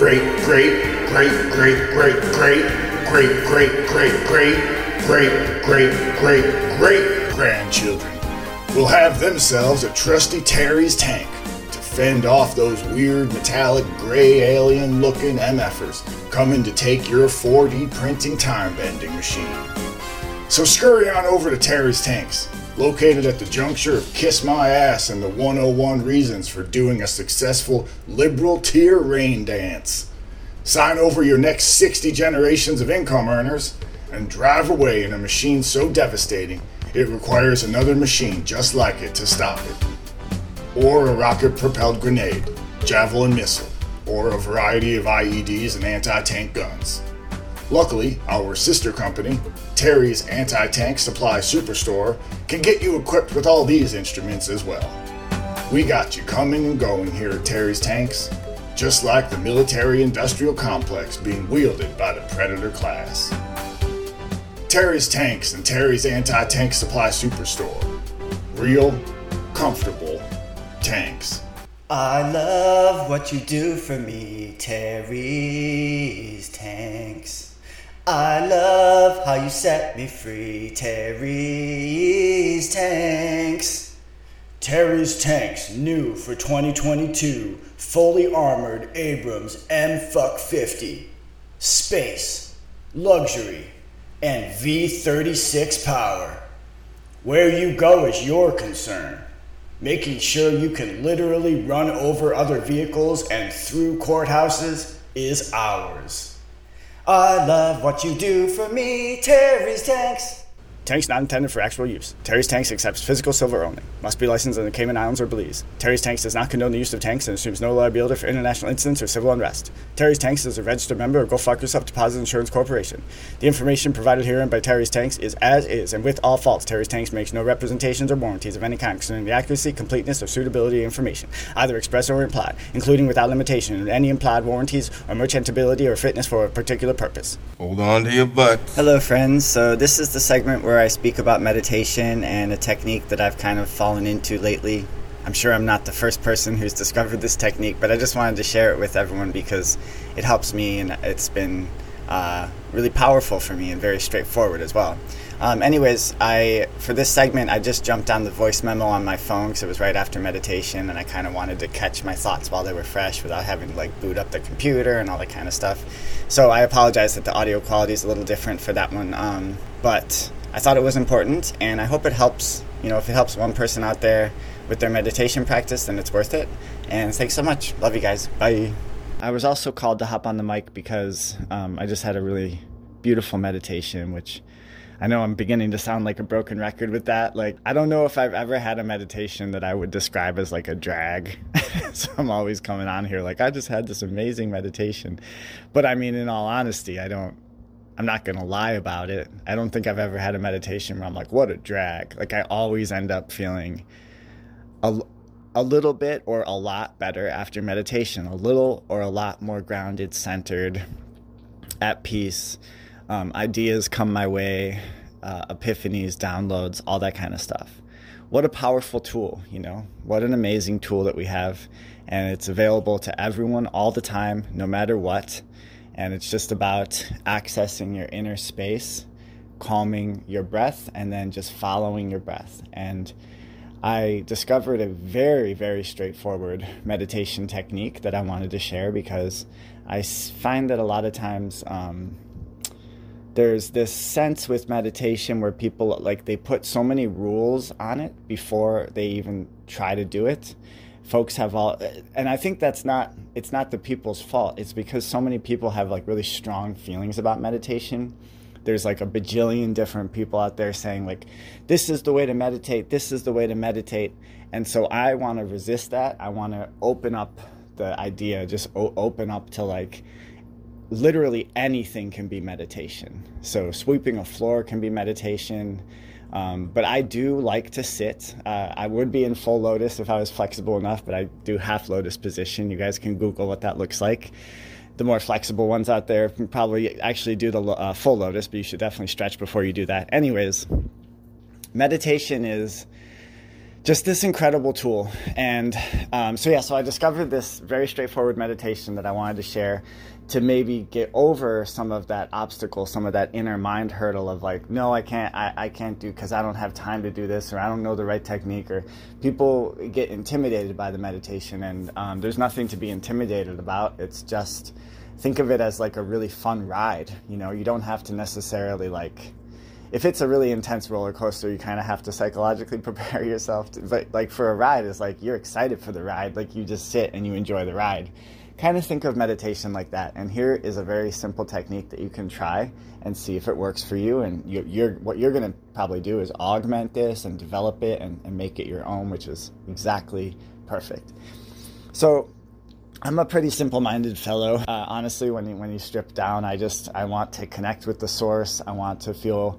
great, great, great, great, great, great, great, great, great, great, great, great, great, great grandchildren will have themselves a trusty Terry's tank to fend off those weird metallic gray alien looking MFers coming to take your 4D printing time bending machine. So scurry on over to Terry's Tanks, located at the juncture of Kiss My Ass and the 101 Reasons for Doing a Successful Liberal Tier Rain Dance. Sign over your next 60 generations of income earners and drive away in a machine so devastating it requires another machine just like it to stop it. Or a rocket propelled grenade, javelin missile, or a variety of IEDs and anti tank guns. Luckily, our sister company, Terry's Anti Tank Supply Superstore, can get you equipped with all these instruments as well. We got you coming and going here at Terry's Tanks, just like the military industrial complex being wielded by the Predator class. Terry's Tanks and Terry's Anti Tank Supply Superstore. Real, comfortable tanks. I love what you do for me, Terry's Tanks. I love how you set me free, Terry's Tanks. Terry's Tanks, new for 2022, fully armored Abrams M Fuck 50. Space, luxury, and V36 power. Where you go is your concern. Making sure you can literally run over other vehicles and through courthouses is ours. I love what you do for me, Terry's Tanks. Tanks not intended for actual use. Terry's Tanks accepts physical silver only. Must be licensed in the Cayman Islands or Belize. Terry's Tanks does not condone the use of tanks and assumes no liability for international incidents or civil unrest. Terry's Tanks is a registered member of Go Fuck Yourself Deposit Insurance Corporation. The information provided herein by Terry's Tanks is as is and with all faults. Terry's Tanks makes no representations or warranties of any kind concerning the accuracy, completeness, or suitability of information, either express or implied, including without limitation any implied warranties or merchantability or fitness for a particular purpose. Hold on to your butt. Hello, friends. So, this is the segment where I speak about meditation and a technique that I've kind of fallen into lately. I'm sure I'm not the first person who's discovered this technique, but I just wanted to share it with everyone because it helps me and it's been uh, really powerful for me and very straightforward as well. Um, anyways, I for this segment I just jumped on the voice memo on my phone because it was right after meditation, and I kind of wanted to catch my thoughts while they were fresh without having to like boot up the computer and all that kind of stuff. So I apologize that the audio quality is a little different for that one, um, but I thought it was important, and I hope it helps. You know, if it helps one person out there with their meditation practice, then it's worth it. And thanks so much. Love you guys. Bye. I was also called to hop on the mic because um, I just had a really beautiful meditation, which I know I'm beginning to sound like a broken record with that. Like, I don't know if I've ever had a meditation that I would describe as like a drag. so I'm always coming on here like, I just had this amazing meditation. But I mean, in all honesty, I don't I'm not going to lie about it. I don't think I've ever had a meditation where I'm like, what a drag. Like, I always end up feeling a, a little bit or a lot better after meditation, a little or a lot more grounded, centered, at peace. Um, ideas come my way, uh, epiphanies, downloads, all that kind of stuff. What a powerful tool, you know? What an amazing tool that we have. And it's available to everyone all the time, no matter what. And it's just about accessing your inner space, calming your breath, and then just following your breath. And I discovered a very, very straightforward meditation technique that I wanted to share because I find that a lot of times um, there's this sense with meditation where people like they put so many rules on it before they even try to do it folks have all and i think that's not it's not the people's fault. It's because so many people have like really strong feelings about meditation. There's like a bajillion different people out there saying like this is the way to meditate. This is the way to meditate. And so i want to resist that. I want to open up the idea just o- open up to like literally anything can be meditation. So sweeping a floor can be meditation um, but I do like to sit. Uh, I would be in full lotus if I was flexible enough, but I do half lotus position. You guys can Google what that looks like. The more flexible ones out there probably actually do the uh, full lotus, but you should definitely stretch before you do that. Anyways, meditation is just this incredible tool. And um, so, yeah, so I discovered this very straightforward meditation that I wanted to share to maybe get over some of that obstacle, some of that inner mind hurdle of like, no, I can't, I, I can't do because I don't have time to do this, or I don't know the right technique, or people get intimidated by the meditation. And um, there's nothing to be intimidated about. It's just think of it as like a really fun ride. You know, you don't have to necessarily like if it's a really intense roller coaster, you kind of have to psychologically prepare yourself. To, but like for a ride, it's like you're excited for the ride, like you just sit and you enjoy the ride. Kind of think of meditation like that. And here is a very simple technique that you can try and see if it works for you. And you, are what you're going to probably do is augment this and develop it and, and make it your own, which is exactly perfect. So I'm a pretty simple-minded fellow. Uh, honestly, when you, when you strip down, I just I want to connect with the source. I want to feel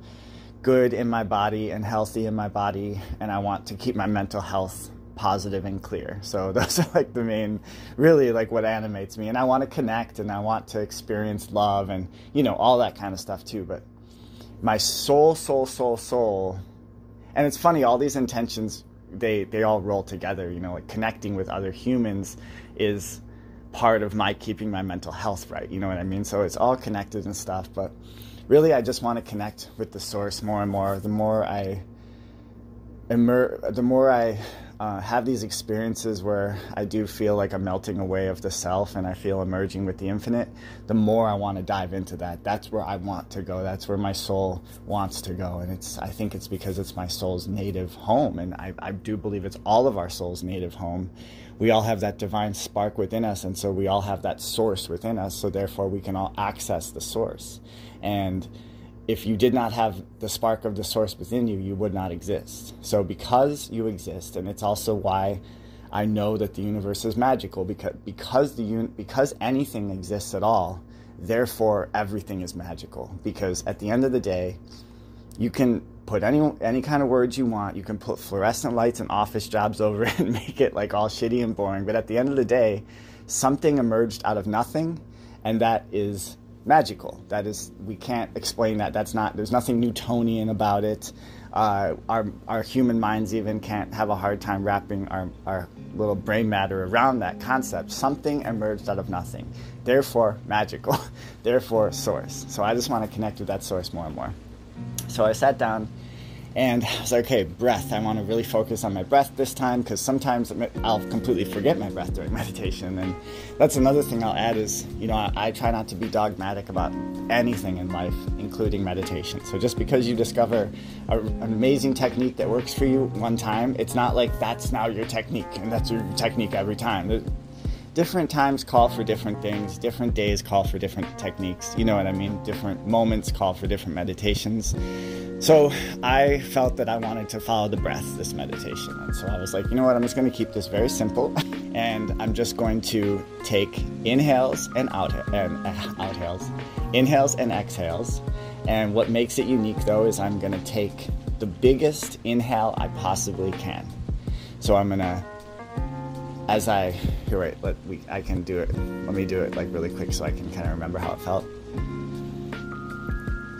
good in my body and healthy in my body, and I want to keep my mental health positive and clear. So those are like the main, really like what animates me. And I want to connect and I want to experience love and you know all that kind of stuff too. But my soul, soul, soul, soul, and it's funny. All these intentions they they all roll together. You know, like connecting with other humans is part of my keeping my mental health right. You know what I mean? So it's all connected and stuff. But really, I just want to connect with the source more and more. The more I immer- the more I uh, have these experiences where I do feel like I'm melting away of the self and I feel emerging with the infinite, the more I want to dive into that. That's where I want to go. That's where my soul wants to go. And it's I think it's because it's my soul's native home. And I, I do believe it's all of our soul's native home. We all have that divine spark within us, and so we all have that source within us, so therefore we can all access the source. And if you did not have the spark of the source within you, you would not exist. So, because you exist, and it's also why I know that the universe is magical because because the un, because anything exists at all, therefore everything is magical. Because at the end of the day, you can put any any kind of words you want. You can put fluorescent lights and office jobs over it and make it like all shitty and boring. But at the end of the day, something emerged out of nothing, and that is magical. That is, we can't explain that. That's not. There's nothing Newtonian about it. Uh, our our human minds even can't have a hard time wrapping our our little brain matter around that concept. Something emerged out of nothing. Therefore, magical. Therefore, source. So I just want to connect with that source more and more. So I sat down and I was like, okay, breath. I want to really focus on my breath this time because sometimes I'll completely forget my breath during meditation. And that's another thing I'll add is, you know, I, I, try not to be dogmatic about anything in life, including meditation. So just because you discover a, an amazing technique that works for you one time, it's not like that's now your technique and that's your technique every time. Different times call for different things, different days call for different techniques. You know what I mean? Different moments call for different meditations. So I felt that I wanted to follow the breath this meditation. And so I was like, you know what? I'm just going to keep this very simple. And I'm just going to take inhales and out and uh, outhales, inhales and exhales. And what makes it unique though is I'm going to take the biggest inhale I possibly can. So I'm going to as I here wait, let we I can do it. Let me do it like really quick so I can kind of remember how it felt.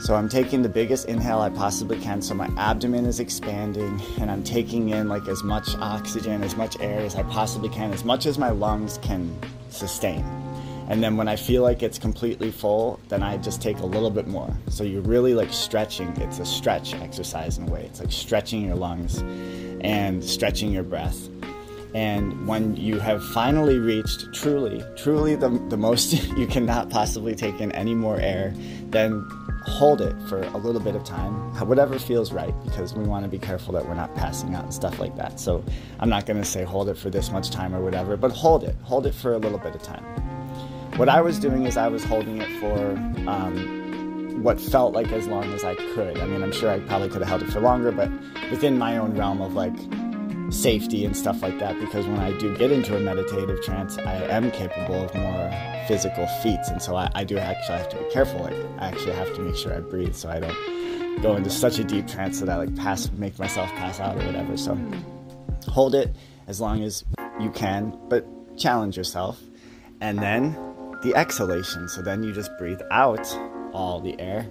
So I'm taking the biggest inhale I possibly can so my abdomen is expanding and I'm taking in like as much oxygen, as much air as I possibly can, as much as my lungs can sustain. And then when I feel like it's completely full, then I just take a little bit more. So you're really like stretching. It's a stretch exercise in a way. It's like stretching your lungs and stretching your breath. And when you have finally reached truly, truly the, the most you cannot possibly take in any more air, then hold it for a little bit of time, whatever feels right, because we want to be careful that we're not passing out and stuff like that. So I'm not going to say hold it for this much time or whatever, but hold it. Hold it for a little bit of time. What I was doing is I was holding it for um, what felt like as long as I could. I mean, I'm sure I probably could have held it for longer, but within my own realm of like safety and stuff like that because when I do get into a meditative trance, I am capable of more physical feats. And so I, I, do actually have to be careful. Like, I actually have to make sure I breathe so I don't go into such a deep trance that I like pass, make myself pass out or whatever. So hold it as long as you can, but challenge yourself. And then the exhalation. So then you just breathe out all the air.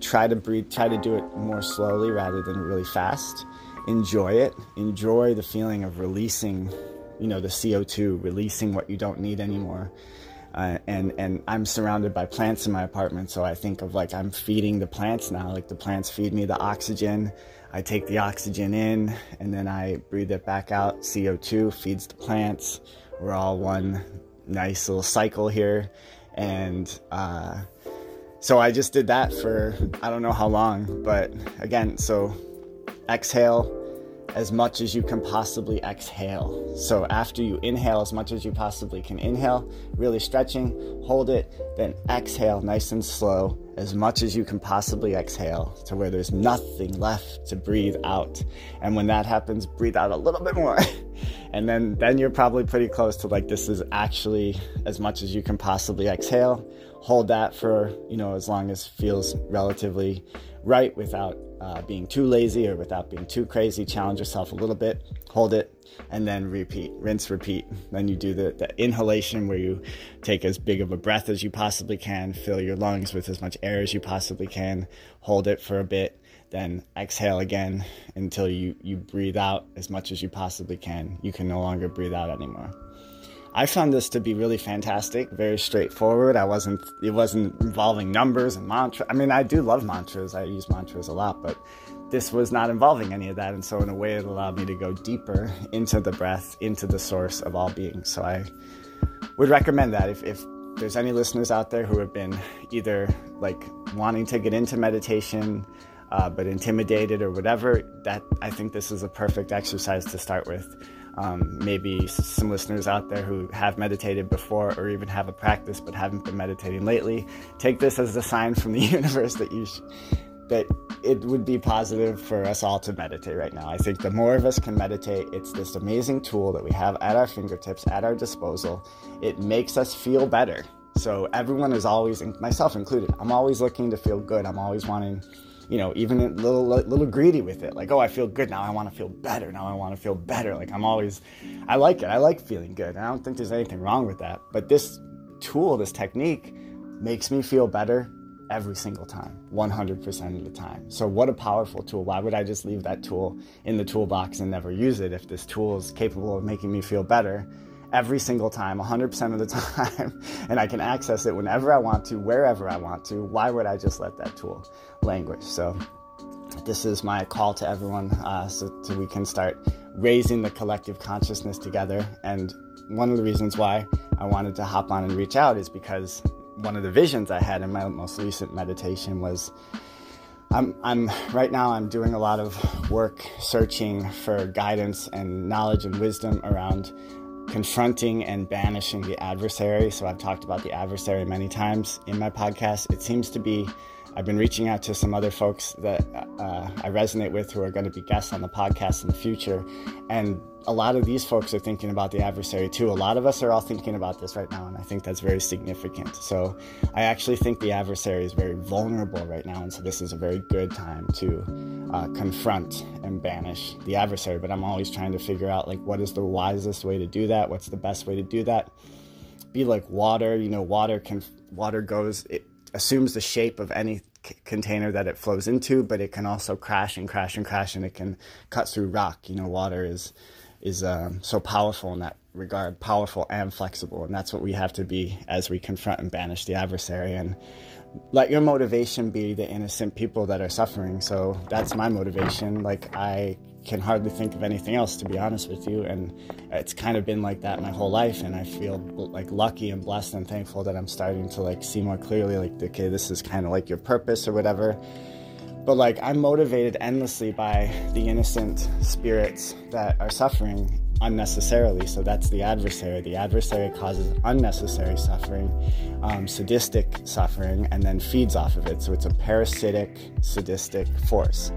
Try to breathe, try to do it more slowly rather than really fast enjoy it. Enjoy the feeling of releasing, you know, the CO2, releasing what you don't need anymore. Uh, and and I'm surrounded by plants in my apartment, so I think of like I'm feeding the plants now. Like the plants feed me the oxygen. I take the oxygen in, and then I breathe it back out. CO2 feeds the plants. We're all one nice little cycle here, and uh, so I just did that for I don't know how long, but again, so exhale as much as you can possibly exhale. So after you inhale as much as you possibly can inhale, really stretching, hold it, then exhale nice and slow as much as you can possibly exhale to where there's nothing left to breathe out. And when that happens, breathe out a little bit more. and then then you're probably pretty close to like this is actually as much as you can possibly exhale. Hold that for, you know, as long as feels relatively right without uh, being too lazy or without being too crazy. Challenge yourself a little bit, hold it, and then repeat, rinse, repeat. Then you do the, the inhalation where you take as big of a breath as you possibly can, fill your lungs with as much air as you possibly can, hold it for a bit, then exhale again until you, you breathe out as much as you possibly can. You can no longer breathe out anymore. I found this to be really fantastic, very straightforward. I wasn't it wasn't involving numbers and mantras. I mean, I do love mantras. I use mantras a lot, but this was not involving any of that. And so in a way it allowed me to go deeper into the breath, into the source of all being. So I would recommend that if, if there's any listeners out there who have been either like wanting to get into meditation uh, but intimidated or whatever, that I think this is a perfect exercise to start with um, maybe some listeners out there who have meditated before or even have a practice but haven't been meditating lately take this as a sign from the universe that you sh- that it would be positive for us all to meditate right now. I think the more of us can meditate, it's this amazing tool that we have at our fingertips, at our disposal. It makes us feel better. So everyone is always, myself included, I'm always looking to feel good. I'm always wanting you know, even a little little greedy with it. Like, oh, I feel good now. I want to feel better. Now I want to feel better. Like I'm always, I like it. I like feeling good. And I don't think there's anything wrong with that. But this tool, this technique, makes me feel better every single time, 100% of the time. So, what a powerful tool. Why would I just leave that tool in the toolbox and never use it if this tool is capable of making me feel better? Every single time, 100% of the time, and I can access it whenever I want to, wherever I want to. Why would I just let that tool languish? So, this is my call to everyone uh, so, so we can start raising the collective consciousness together. And one of the reasons why I wanted to hop on and reach out is because one of the visions I had in my most recent meditation was I'm, I'm right now I'm doing a lot of work searching for guidance and knowledge and wisdom around confronting and banishing the adversary. So I've talked about the adversary many times in my podcast. It seems to be I've been reaching out to some other folks that uh, I resonate with who are going to be guests on the podcast in the future. And a lot of these folks are thinking about the adversary too. A lot of us are all thinking about this right now, and I think that's very significant. So I actually think the adversary is very vulnerable right now, and so this is a very good time to uh, confront and banish the adversary. But I'm always trying to figure out like what is the wisest way to do that? What's the best way to do that? Be like water, you know, water can water goes it assumes the shape of any c- container that it flows into, but it can also crash and crash and crash, and it can cut through rock. You know, water is is um, so powerful in that regard, powerful and flexible, and that's what we have to be as we confront and banish the adversary. And let your motivation be the innocent people that are suffering. So that's my motivation. Like I can hardly think of anything else, to be honest with you. And it's kind of been like that my whole life. And I feel like lucky and blessed and thankful that I'm starting to like see more clearly, like, okay, this is kind of like your purpose or whatever. But like, I'm motivated endlessly by the innocent spirits that are suffering unnecessarily. So that's the adversary. The adversary causes unnecessary suffering, um, sadistic suffering, and then feeds off of it. So it's a parasitic, sadistic force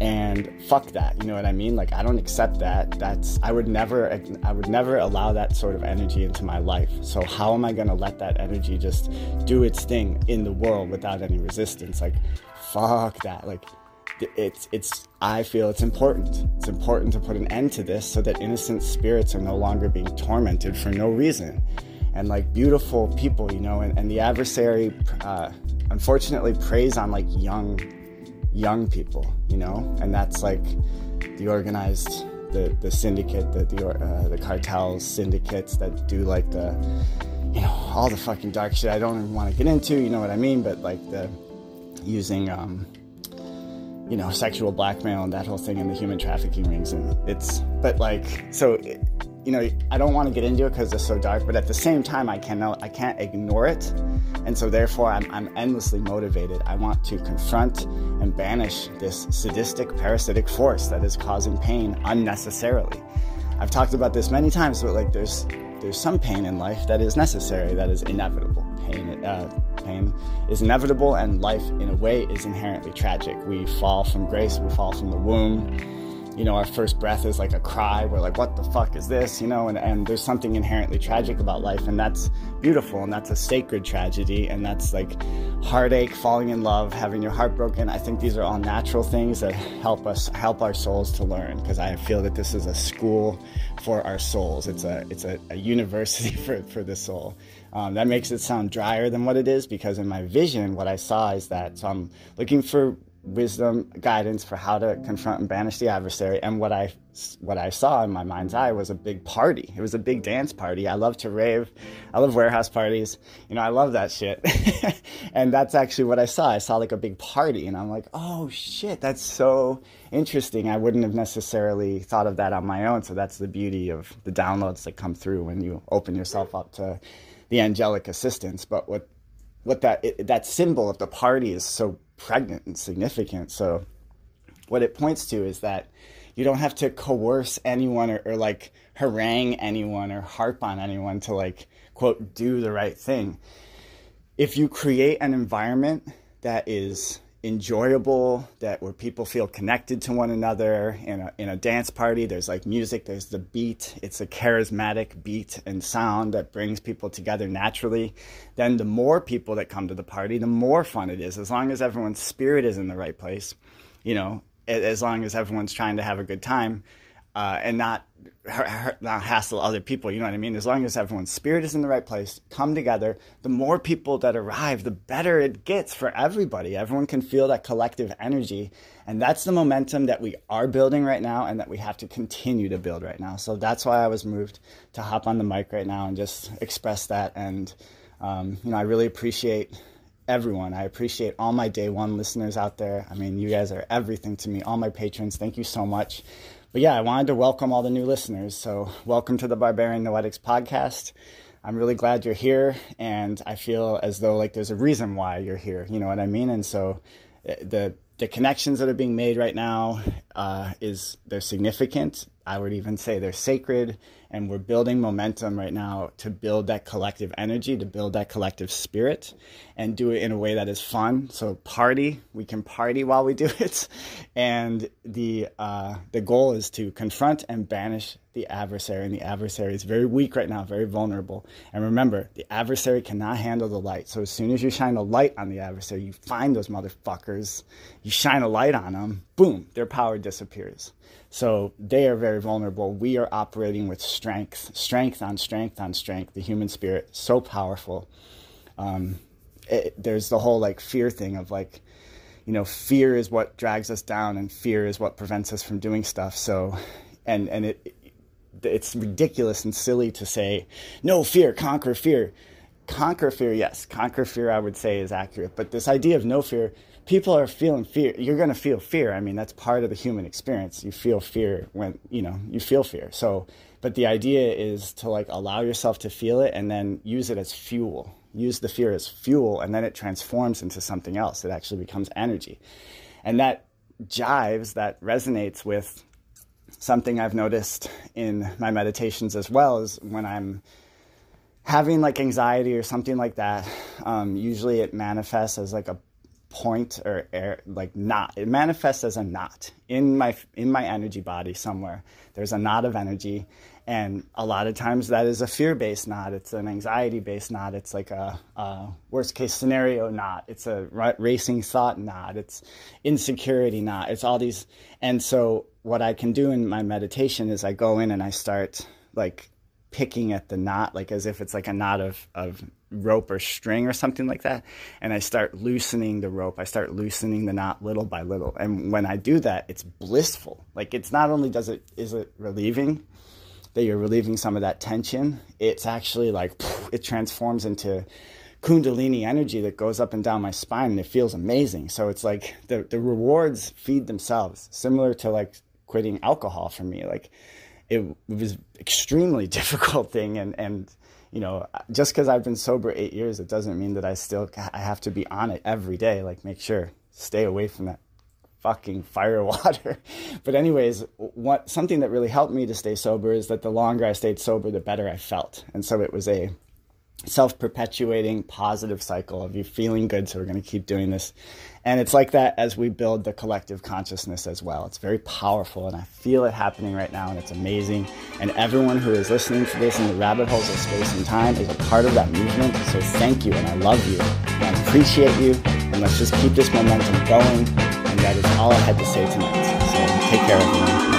and fuck that you know what i mean? Like i don't accept that. That's i would never i would never allow that sort of energy into my life. So how am i going to let that energy just do its thing in the world without any resistance? Like fuck that. Like it's it's i feel it's important. It's important to put an end to this so that innocent spirits are no longer being tormented for no reason. And like beautiful people you know and, and the adversary uh, unfortunately preys on like young young people, you know, and that's like the organized, the the syndicate, the the, uh, the cartels, syndicates that do like the, you know, all the fucking dark shit. I don't even want to get into, you know what I mean? But like the using, um, you know, sexual blackmail and that whole thing and the human trafficking rings, and it's, but like, so. It, you know, I don't want to get into it because it's so dark, but at the same time, I cannot, I can't ignore it, and so therefore, I'm, I'm endlessly motivated. I want to confront and banish this sadistic, parasitic force that is causing pain unnecessarily. I've talked about this many times, but like, there's there's some pain in life that is necessary, that is inevitable. Pain, uh, pain is inevitable, and life, in a way, is inherently tragic. We fall from grace, we fall from the womb you know, our first breath is like a cry. We're like, what the fuck is this? You know, and, and there's something inherently tragic about life, and that's beautiful, and that's a sacred tragedy, and that's like heartache, falling in love, having your heart broken. I think these are all natural things that help us, help our souls to learn, because I feel that this is a school for our souls. It's a, it's a, a university for, for the soul. Um, that makes it sound drier than what it is, because in my vision, what I saw is that, so I'm looking for wisdom guidance for how to confront and banish the adversary. And what i what i saw in my mind's eye was a big party. It was a big dance party. I love to rave. I love warehouse parties. You know i love that shit. And that's actually what i saw. I saw like a big party and i'm like oh shit that's so interesting. I wouldn't have necessarily thought of that on my own. So that's the beauty of the downloads that come through when you open yourself up to the angelic assistance. But what what that it, that symbol of the party is so pregnant and significant. So, what it points to is that you don't have to coerce anyone or, or, like harangue anyone or harp on anyone to like quote do the right thing. If you create an environment that is enjoyable that where people feel connected to one another in a, in a dance party. There's like music there's the beat. It's a charismatic beat and sound that brings people together naturally. Then the more people that come to the party the more fun it is. As long as everyone's spirit is in the right place you know as long as everyone's trying to have a good time uh, and not, not hassle other people. You know what I mean? As long as everyone's spirit is in the right place, come together. The more people that arrive, the better it gets for everybody. Everyone can feel that collective energy, and that's the momentum that we are building right now, and that we have to continue to build right now. So that's why I was moved to hop on the mic right now and just express that. And um, you know, I really appreciate everyone. I appreciate all my day one listeners out there. I mean, you guys are everything to me. All my patrons, thank you so much but yeah, I wanted to welcome all the new listeners. So, welcome to the Barbarian Noetics podcast. I'm really glad you're here, and I feel as though like there's a reason why you're here. You know what I mean? And so, eh, the the connections that are being made right now uh, is they're significant. I would even say they're sacred, and we're building momentum right now to build that collective energy, to build that collective spirit, and do it in a way that is fun. So party, we can party while we do it, and the uh, the goal is to confront and banish the adversary, and the adversary is very weak right now, very vulnerable. And remember, the adversary cannot handle the light. So as soon as you shine a light on the adversary, you find those motherfuckers, you shine a light on them, boom, their power disappears. So they are very vulnerable. We are operating with strength, strength on strength on strength. The human spirit, so powerful. Um, it, there's the whole like fear thing of like, you know, fear is what drags us down, and fear is what prevents us from doing stuff. So, and and it it's ridiculous and silly to say, no fear, conquer fear. Conquer fear, yes, conquer fear, I would say, is accurate. But this idea of no fear, people are feeling fear. You're going to feel fear. I mean, that's part of the human experience. You feel fear when, you know, you feel fear. So, but the idea is to like allow yourself to feel it and then use it as fuel. Use the fear as fuel, and then it transforms into something else. It actually becomes energy. And that jives, that resonates with something I've noticed in my meditations as well is when I'm having like anxiety or something like that. Um, usually it manifests as like a point or air, like knot. It manifests as a knot in my in my energy body somewhere. There's a knot of energy, and a lot of times that is a fear-based knot. It's an anxiety-based knot. It's like a, a worst-case scenario knot. It's a racing thought knot. It's insecurity knot. It's all these, and so what I can do in my meditation is I go in and I start like picking at the knot, like as if it's like a knot of, of rope or string or something like that. And I start loosening the rope. I start loosening the knot little by little. And when I do that, it's blissful. Like it's not only does it, is it relieving that you're relieving some of that tension, it's actually like, it transforms into kundalini energy that goes up and down my spine and it feels amazing. So it's like the, the rewards feed themselves, similar to like quitting alcohol for me. Like it, was extremely difficult thing, and and you know just because I've been sober eight years, it doesn't mean that I still I have to be on it every day. Like make sure stay away from that fucking fire water. but anyways, what something that really helped me to stay sober is that the longer I stayed sober, the better I felt, and so it was a self-perpetuating positive cycle of you feeling good so we're going to keep doing this and it's like that as we build the collective consciousness as well. It's very powerful, and I feel it happening right now, and it's amazing. And everyone who is listening to this in the rabbit holes of space and time is a part of that movement. So thank you, and I love you, and I appreciate you, and let's just keep this momentum going. And that is all I had to say tonight. So take care, everyone.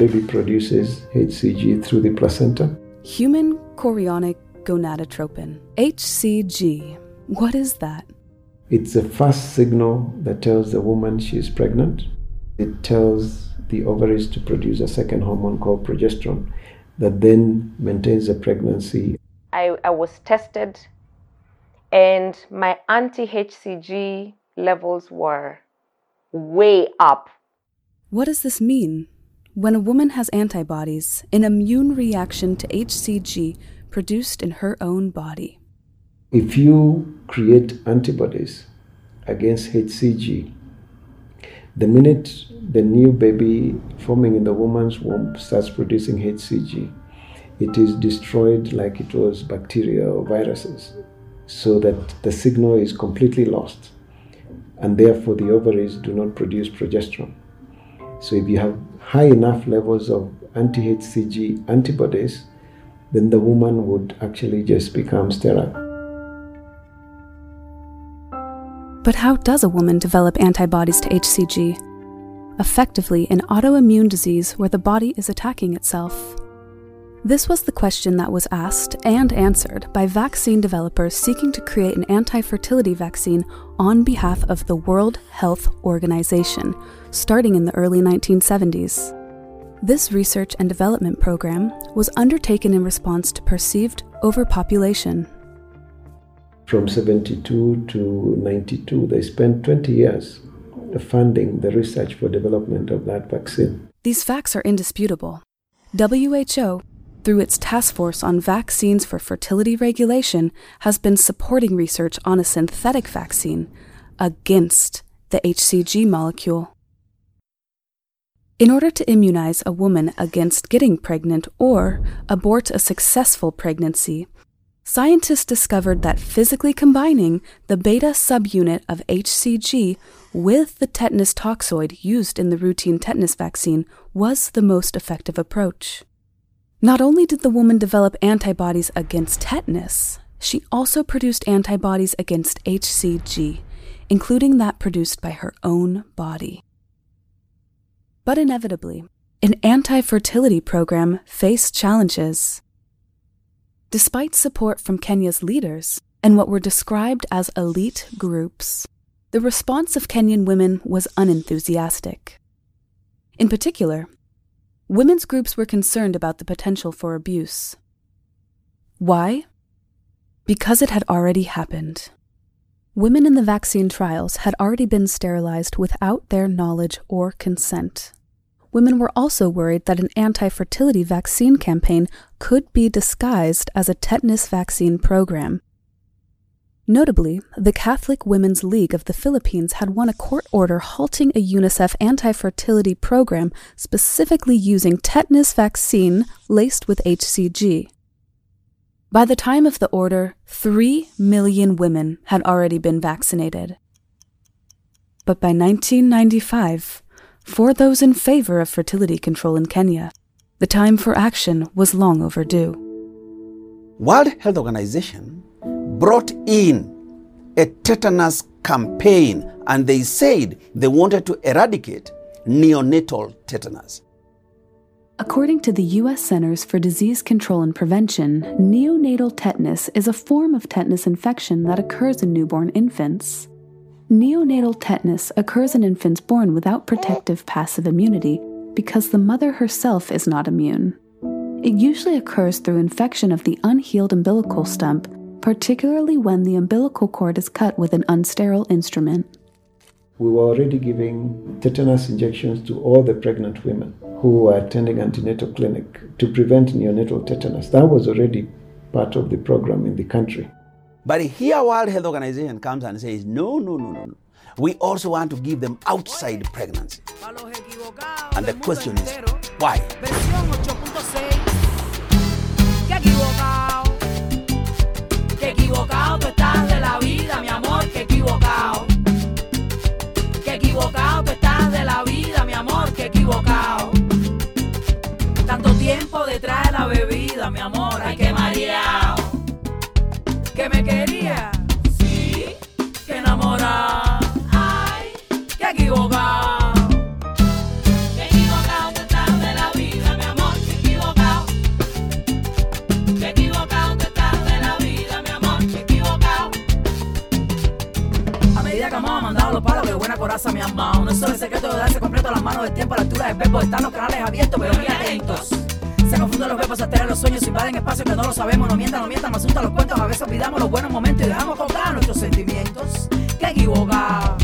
Baby produces HCG through the placenta. Human chorionic gonadotropin, HCG. What is that? It's the first signal that tells the woman she is pregnant. It tells the ovaries to produce a second hormone called progesterone that then maintains the pregnancy. I, I was tested and my anti HCG levels were way up what does this mean? When a woman has antibodies, an immune reaction to HCG produced in her own body. If you create antibodies against HCG, the minute the new baby forming in the woman's womb starts producing HCG, it is destroyed like it was bacteria or viruses. so that the signal is completely lost and therefore the ovaries do not produce progesterone. So if you have high enough levels of anti HCG antibodies, then the woman would actually just become sterile. But how does a woman develop antibodies to HCG? Effectively, an autoimmune disease where the body is attacking itself. This was the question that was asked and answered by vaccine developers seeking to create an anti fertility vaccine on behalf of the World Health Organization, starting in the early 1970s. This research and development program was undertaken in response to perceived overpopulation. From 72 to 92, they spent 20 years funding the research for development of that vaccine. These facts are indisputable. WHO through its task force on vaccines for fertility regulation, has been supporting research on a synthetic vaccine against the HCG molecule. In order to immunize a woman against getting pregnant or abort a successful pregnancy, scientists discovered that physically combining the beta subunit of HCG with the tetanus toxoid used in the routine tetanus vaccine was the most effective approach. Not only did the woman develop antibodies against tetanus, she also produced antibodies against HCG, including that produced by her own body. But inevitably, an anti fertility program faced challenges. Despite support from Kenya's leaders and what were described as elite groups, the response of Kenyan women was unenthusiastic. In particular, women's groups were concerned about the potential for abuse. Why? Because it had already happened. Women in the vaccine trials had already been sterilized without their knowledge or consent. Women were also worried that an anti fertility vaccine campaign could be disguised as a tetanus vaccine program Notably, the Catholic Women's League of the Philippines had won a court order halting a UNICEF anti fertility program specifically using tetanus vaccine laced with HCG. By the time of the order, 3 million women had already been vaccinated. But by 1995, for those in favor of fertility control in Kenya, the time for action was long overdue. World Health Organization brought in a tetanus campaign and they said they wanted to eradicate neonatal tetanus. According to the U.S. Centers for Disease Control and Prevention, neonatal tetanus is a form of tetanus infection that occurs in newborn infants. Neonatal tetanus occurs in infants born without protective passive immunity because the mother herself is not immune. It usually occurs through infection of the unhealed umbilical stump particularly when the umbilical cord is cut with an unsterile instrument. We were already giving tetanus injections to all the pregnant women who were attending antenatal clinic to prevent neonatal tetanus. That was already part of the program in the country. But here World Health Organization comes and says, no, no, no, no, no. We also want to give them outside pregnancy. And the question is, why? Detrás de la bebida, mi amor, hay que mareado. Que me quería, sí, que enamorado. Ay, que equivocado. coraza me han amado. No es solo el secreto de darse completo las manos del tiempo a la altura del verbo. Están los canales abiertos, pero muy atentos. Se confunden los verbos, alteran los sueños, invaden espacios que no lo sabemos. No mientan, no mientan, nos asustan los cuentos. A veces olvidamos los buenos momentos y dejamos colgar nuestros sentimientos. ¡Qué equivocado!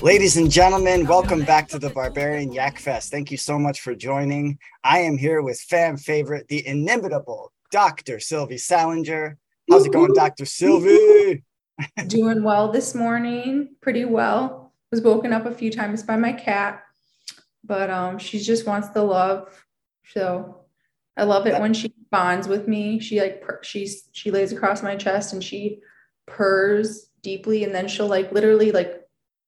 Ladies and gentlemen, welcome back to the Barbarian Yak Fest. Thank you so much for joining. I am here with fan favorite, the inimitable Dr. Sylvie Salinger. How's it going, Dr. Sylvie? Doing well this morning, pretty well. was woken up a few times by my cat, but um, she just wants the love. So I love it when she bonds with me. She like purr, she's she lays across my chest and she purrs deeply, and then she'll like literally like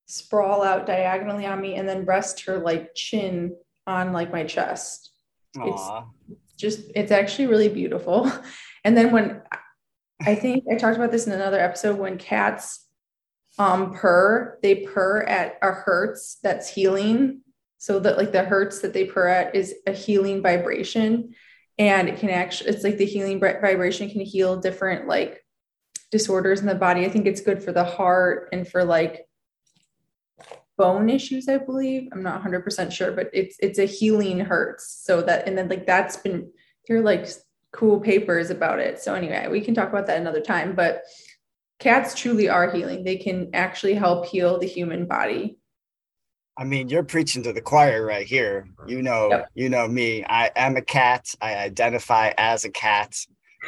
sprawl out diagonally on me and then rest her like chin on like my chest. Aw. It's just it's actually really beautiful. And then when I think I talked about this in another episode when cats um purr, they purr at a hertz that's healing. So that like the hertz that they purr at is a healing vibration and it can actually it's like the healing vibration can heal different like disorders in the body. I think it's good for the heart and for like bone issues, I believe. I'm not 100% sure, but it's it's a healing hertz. So that and then like that's been are like cool papers about it. So anyway, we can talk about that another time, but cats truly are healing. They can actually help heal the human body. I mean, you're preaching to the choir right here. You know, Yep. you know me. I am a cat. I identify as a cat.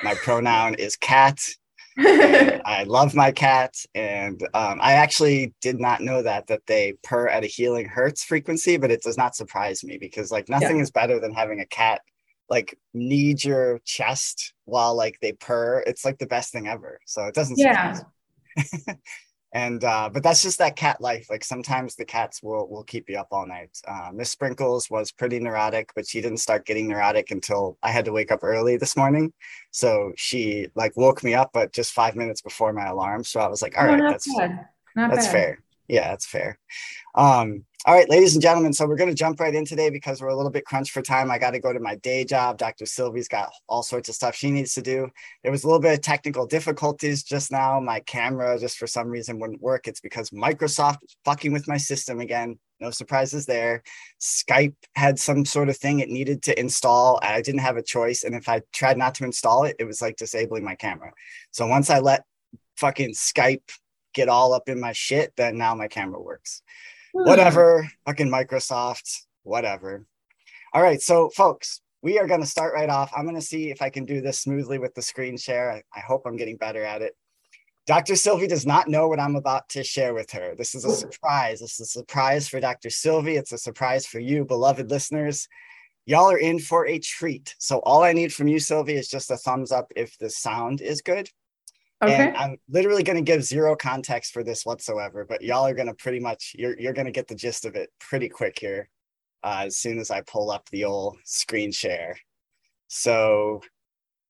My pronoun is cat. I love my cat, and um, I actually did not know that that they purr at a healing hertz frequency, but it does not surprise me because like nothing Yeah. is better than having a cat like knead your chest while like they purr. It's like the best thing ever. So it doesn't Yeah. and uh but that's just that cat life like sometimes the cats will will keep you up all night uh, miss sprinkles was pretty neurotic but she didn't start getting neurotic until i had to wake up early this morning so she like woke me up but just five minutes before my alarm so i was like all Oh, right that's bad. Not that's bad. fair yeah that's fair um all right ladies and gentlemen so we're going to jump right in today because we're a little bit crunched for time. I got to go to my day job. Dr sylvie's got all sorts of stuff she needs to do. There was a little bit of technical difficulties just now. My camera just for some reason wouldn't work. It's because microsoft is fucking with my system again. No surprises there. Skype had some sort of thing it needed to install i didn't have a choice. And if i tried not to install it it was like disabling my camera. So once i let fucking skype get all up in my shit then now my camera works Hmm. whatever fucking microsoft whatever. All right so folks we are going to start right off. I'm going to see if i can do this smoothly with the screen share. I, I hope i'm getting better at it. Dr sylvie does not know what i'm about to share with her. This is a hmm. surprise. This is a surprise for dr sylvie. It's a surprise for you beloved listeners. Y'all are in for a treat. So all i need from you sylvie is just a thumbs up if the sound is good Okay. and I'm literally going to give zero context for this whatsoever, but y'all are going to pretty much, you're, you're going to get the gist of it pretty quick here uh, as soon as I pull up the old screen share. So,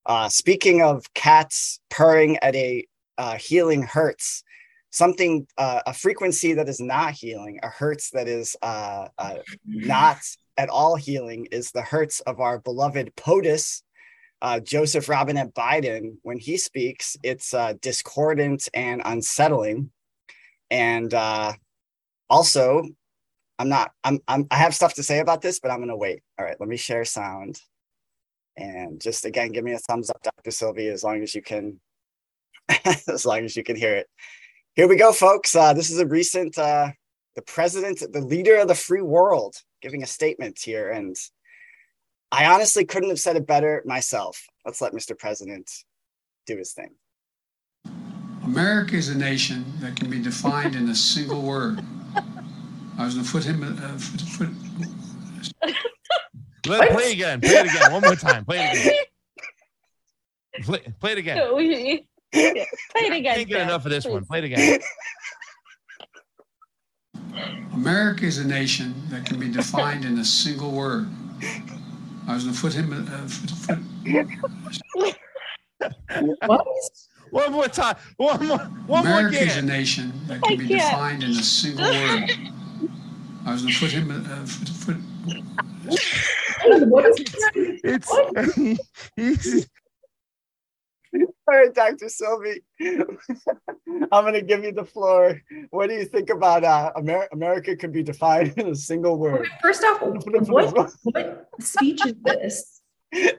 uh, speaking of cats purring at a uh, healing hertz, something, uh, a frequency that is not healing, a hertz that is uh, uh, not at all healing, is the hertz of our beloved POTUS, uh, Joseph Robinette Biden, when he speaks, it's uh, discordant and unsettling. And uh, also, I'm not, I'm, I'm, I have stuff to say about this, but I'm going to wait. All right, let me share sound. And just again, give me a thumbs up, Dr. Sylvie, as long as you can, as long as you can hear it. Here we go, folks. Uh, this is a recent, uh, the president, the leader of the free world, giving a statement here. And I honestly couldn't have said it better myself. Let's let Mr. President do his thing. America is a nation that can be defined in a single word. I was going to put him. Uh, foot, foot, Let play again. Play it again. One more time. Play it again. Play, play it again. Play it again. Can't get enough of this one. Play it again. America is a nation that can be defined in a single word. I was going to put him. Uh, foot, foot, What? One more time. One more. One America more is a nation that I can be can't. defined in a single word. I was going to put him. Uh, foot, foot, What is It's he's, All right, Dr. Sylvie, I'm going to give you the floor. What do you think about uh, Amer- America could be defined in a single word? First off, what, what speech is this?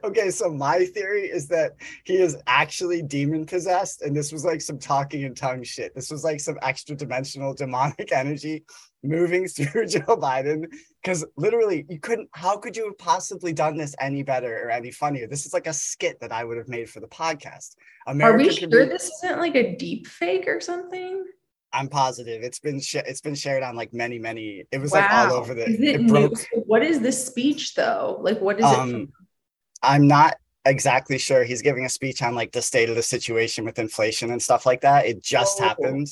okay, so my theory is that he is actually demon possessed, and this was like some talking in tongue shit. This was like some extra dimensional demonic energy moving through Joe Biden. Because literally, you couldn't. How could you have possibly done this any better or any funnier? This is like a skit that I would have made for the podcast. Are we sure be- this isn't like a deep fake or something? I'm positive. It's been sh- it's been shared on like many many. It was like all over the. Is it, it broke. What is this speech though? Like, what is it? From? Um, I'm not exactly sure. He's giving a speech on like the state of the situation with inflation and stuff like that. It just Oh. think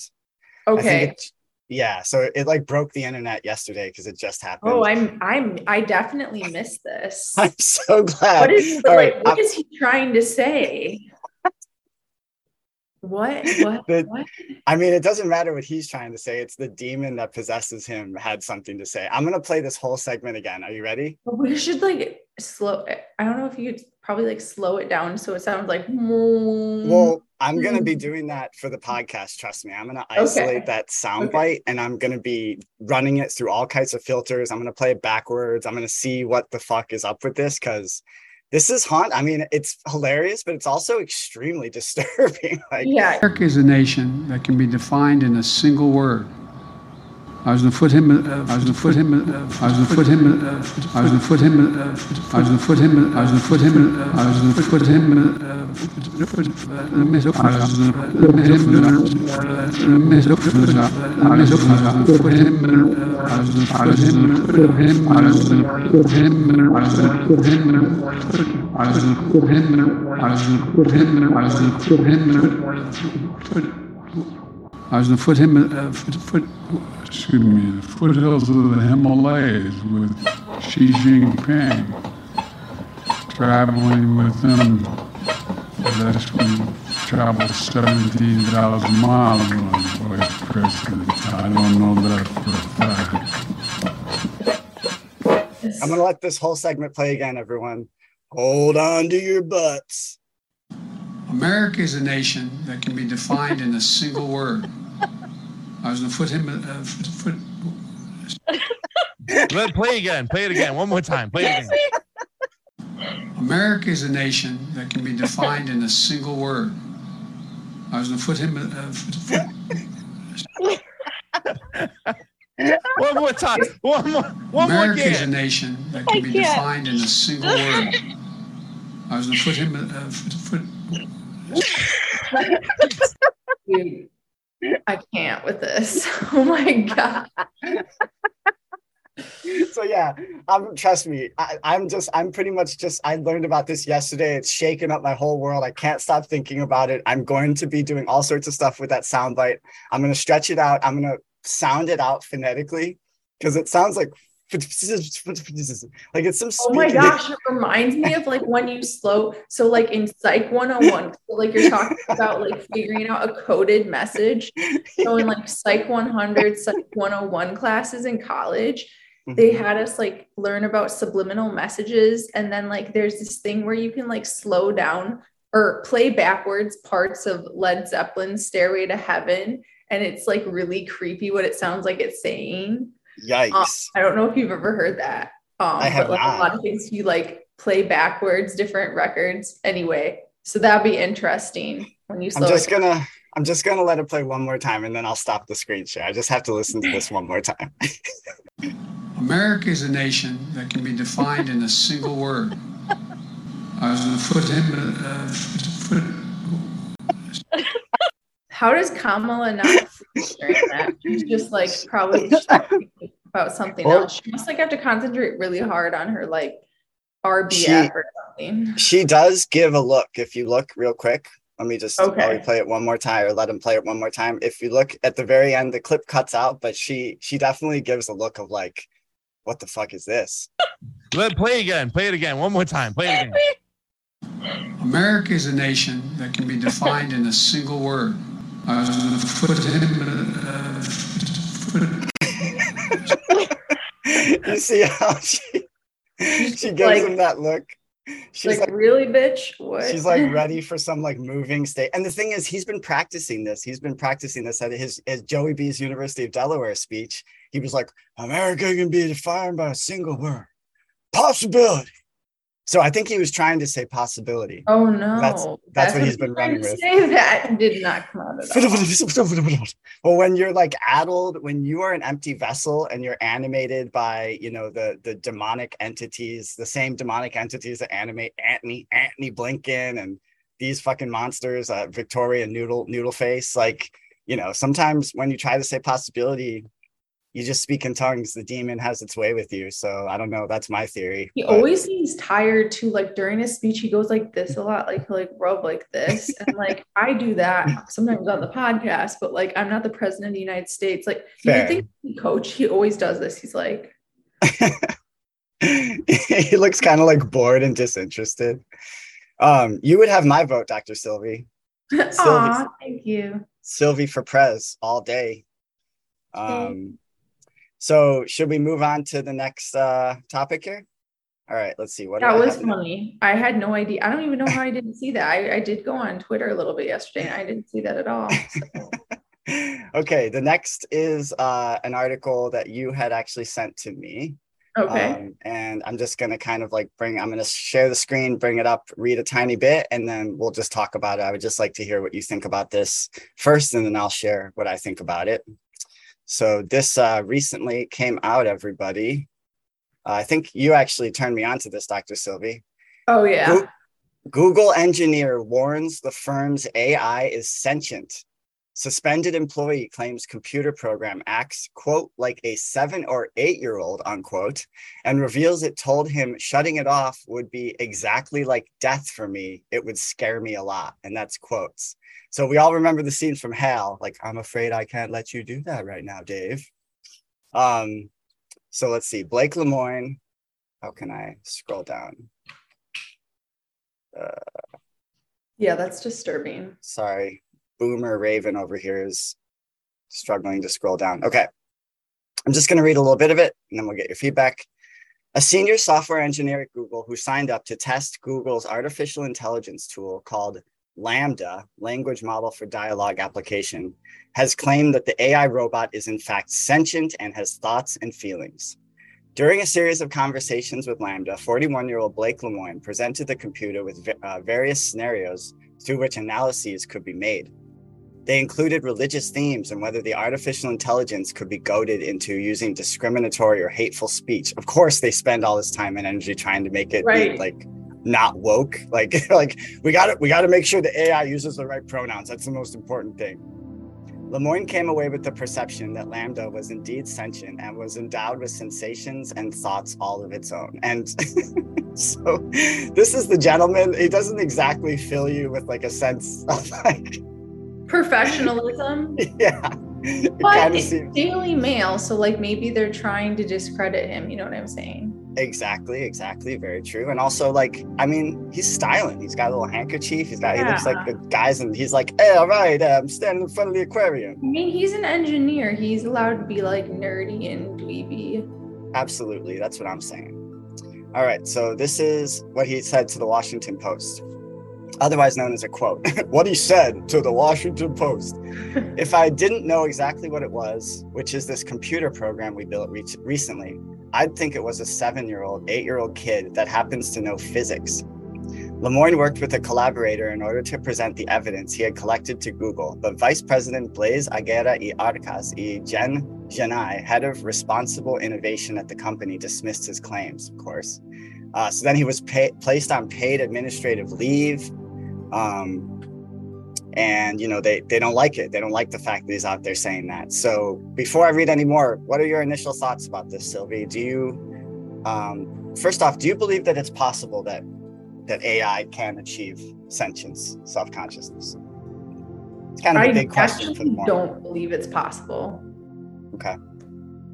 Okay. Yeah, so it like broke the internet yesterday because it just oh, happened. Oh, I'm I'm I definitely missed this. I'm so glad. What is All like? right, What is he trying to say? What? What? The- what? I mean, it doesn't matter what he's trying to say. It's the demon that possesses him had something to say. I'm gonna play this whole segment again. Are you ready? We should like slow. I don't know if you could probably like slow it down so it sounds like. Well, I'm gonna mm-hmm. be doing that for the podcast. Trust me. I'm gonna isolate Okay. that soundbite and I'm gonna be running it through all kinds of filters. I'm gonna play it backwards. I'm gonna see what the fuck is up with this because this is haunt. I mean, it's hilarious, but it's also extremely disturbing. like, yeah. America is a nation that can be defined in a single word. I was going to put him. Uh, I was going to put him. Uh, I was going to put him. Uh, I was going to put him. Uh, I was going to put him. I was going to put him. Uh, I was going to put him. Uh, put, uh, miss- I was going to put him. Uh, I was going to put him. uh, I was going to put him. Him. I was going to put him. I was going to put him. I was going to put him. I was going to put him. I was going to put him. I was going to put him. Uh, put, put, excuse me, the foothills of the Himalayas with Xi Jinping, traveling with him. That's when traveled 17,000 miles I was. I don't know that for a fact. I'm gonna let this whole segment play again, everyone. Hold on to your butts. America is a nation that can be defined in a single word. I was going to put him. Uh, put, put, Let play again. Play it again. One more time. Play it again. America is a nation that can be defined in a single word. I was going to put him. Uh, put, One more time. One more. One more America is a nation that can I be can't. defined in a single word. I was going to put him. Uh, put, I can't with this. Oh my god. so yeah, um, trust me, I, I'm just, I'm pretty much just, I learned about this yesterday. It's shaken up my whole world. I can't stop thinking about it. I'm going to be doing all sorts of stuff with that soundbite. I'm going to stretch it out. I'm going to sound it out phonetically because it sounds like, like it's some. Oh my gosh, it reminds me of like when you slow. So like in Psych 101, so like you're talking about like figuring out a coded message. So in like Psych 100, Psych 101 classes in college, they Mhm. had us like learn about subliminal messages. And then like there's this thing where you can like slow down or play backwards parts of Led Zeppelin's Stairway to Heaven. And it's like really creepy what it sounds like it's saying. Yikes. Um, I don't know if you've ever heard that. Um, I have but like not. a lot of things you like play backwards, different records. Anyway, so that'd be interesting when you I'm just it gonna, I'm just gonna let it play one more time and then I'll stop the screen share. I just have to listen to this one more time. America is a nation that can be defined in a single word. I was going to put him. Uh, put, How does Kamala not freeze during that? She's just like probably about something Well- else. She must like have to concentrate really hard on her like RBF She- or something. she does give a look. If you look real quick, let me just Okay. play it one more time or let him play it one more time. If you look at the very end, the clip cuts out, but she she definitely gives a look of like, what the fuck is this? Let play again. Play it again. One more time. Play it again. America is a nation that can be defined in a single word. I was going to put him. You see how she she gives like- him that look. She's like, like, really, bitch? What? she's like ready for some like moving state. And the thing is, he's been practicing this. He's been practicing this at his, his Joey B's University of Delaware speech. He was like, America can be defined by a single word. Possibility. So I think he was trying to say possibility. Oh no. That's- that's what he's been running to with. Say that did not come out at well, when you're like addled, when you are an empty vessel and you're animated by, you know, the the demonic entities, the same demonic entities that animate Antony, Antony Blinken and these fucking monsters, uh, Victoria Noodle Noodle Face, like you know, sometimes when you try to say possibility, you just speak in tongues. The demon has its way with you. So I don't know. That's my theory. He but- always seems tired too. Like during his speech, he goes like this a lot, like he'll like rub like this. And like I do that sometimes on the podcast, but like I'm not the president of the United States. Like you Fair. would think he coach, he always does this. He's like, he looks kind of like bored and disinterested. Um, you would have my vote, Dr. Sylvie. Aw, thank you. Sylvie for Prez all day. Um, so should we move on to the next uh topic here? All right, let's see. What That was funny. I had no idea. I don't even know how I didn't see that. I, I did go on Twitter a little bit yesterday and I didn't see that at all. Okay, the next is uh an article that you had actually sent to me. Okay. Um, and I'm just gonna kind of like bring, I'm gonna share the screen, bring it up, read a tiny bit, and then we'll just talk about it. I would just like to hear what you think about this first, and then I'll share what I think about it. So this uh, recently came out, everybody. Uh, I think you actually turned me on to this, Dr. Sylvie. Oh yeah. Goo- Google engineer warns the firm's AI is sentient. Suspended employee claims computer program acts, quote, like a seven or eight year old, unquote, and reveals it told him shutting it off would be exactly like death for me. It would scare me a lot. And that's quotes. So we all remember the scene from Hal, like, I'm afraid I can't let you do that right now, Dave. Um, so let's see. Blake Lemoine. How can I scroll down? Uh, Yeah, that's disturbing. sorry, Boomer Raven over here is struggling to scroll down. Okay. I'm just going to read a little bit of it and then we'll get your feedback. A senior software engineer at Google who signed up to test Google's artificial intelligence tool called LaMDA, Language Model for Dialogue Application, has claimed that the AI robot is in fact sentient and has thoughts and feelings. During a series of conversations with LaMDA, 41 year old Blake Lemoine presented the computer with uh, various scenarios through which analyses could be made. They included religious themes and whether the artificial intelligence could be goaded into using discriminatory or hateful speech. Of course, they spend all this time and energy trying to make it Right. like not woke. Like, like we got to we got to make sure the AI uses the right pronouns. That's the most important thing. Lemoine came away with the perception that LaMDA was indeed sentient and was endowed with sensations and thoughts all of its own. And so this is the gentleman. He doesn't exactly fill you with like a sense of like, Professionalism. yeah. It But it's seems Daily Mail, so like maybe they're trying to discredit him. You know what I'm saying? exactly, exactly, very true. And also, like, I mean, he's styling. He's got a little handkerchief. He's got. He looks like the guys, and he's like, "Hey, all right, uh, I'm standing in front of the aquarium." I mean, he's an engineer. He's allowed to be like nerdy and dweeby. Absolutely. That's what I'm saying. All right. So this is what he said to the Washington Post, otherwise known as a quote. what he said to the Washington Post. if I didn't know exactly what it was, which is this computer program we built re- recently, I'd think it was a seven year old, eight year old kid that happens to know physics. Lemoine worked with a collaborator in order to present the evidence he had collected to Google, but Vice President Blaise Aguera y Arcas y Jen Gennai, head of responsible innovation at the company, dismissed his claims, of course. Uh, so then he was pay- placed on paid administrative leave. Um, and you know they they don't like it. They don't like the fact that he's out there saying that. So before I read any more, what are your initial thoughts about this, Sylvie? Do you, um, first off, do you believe that it's possible that that AI can achieve sentience, self consciousness? It's kind of a I big question for the morning. don't believe it's possible. Okay.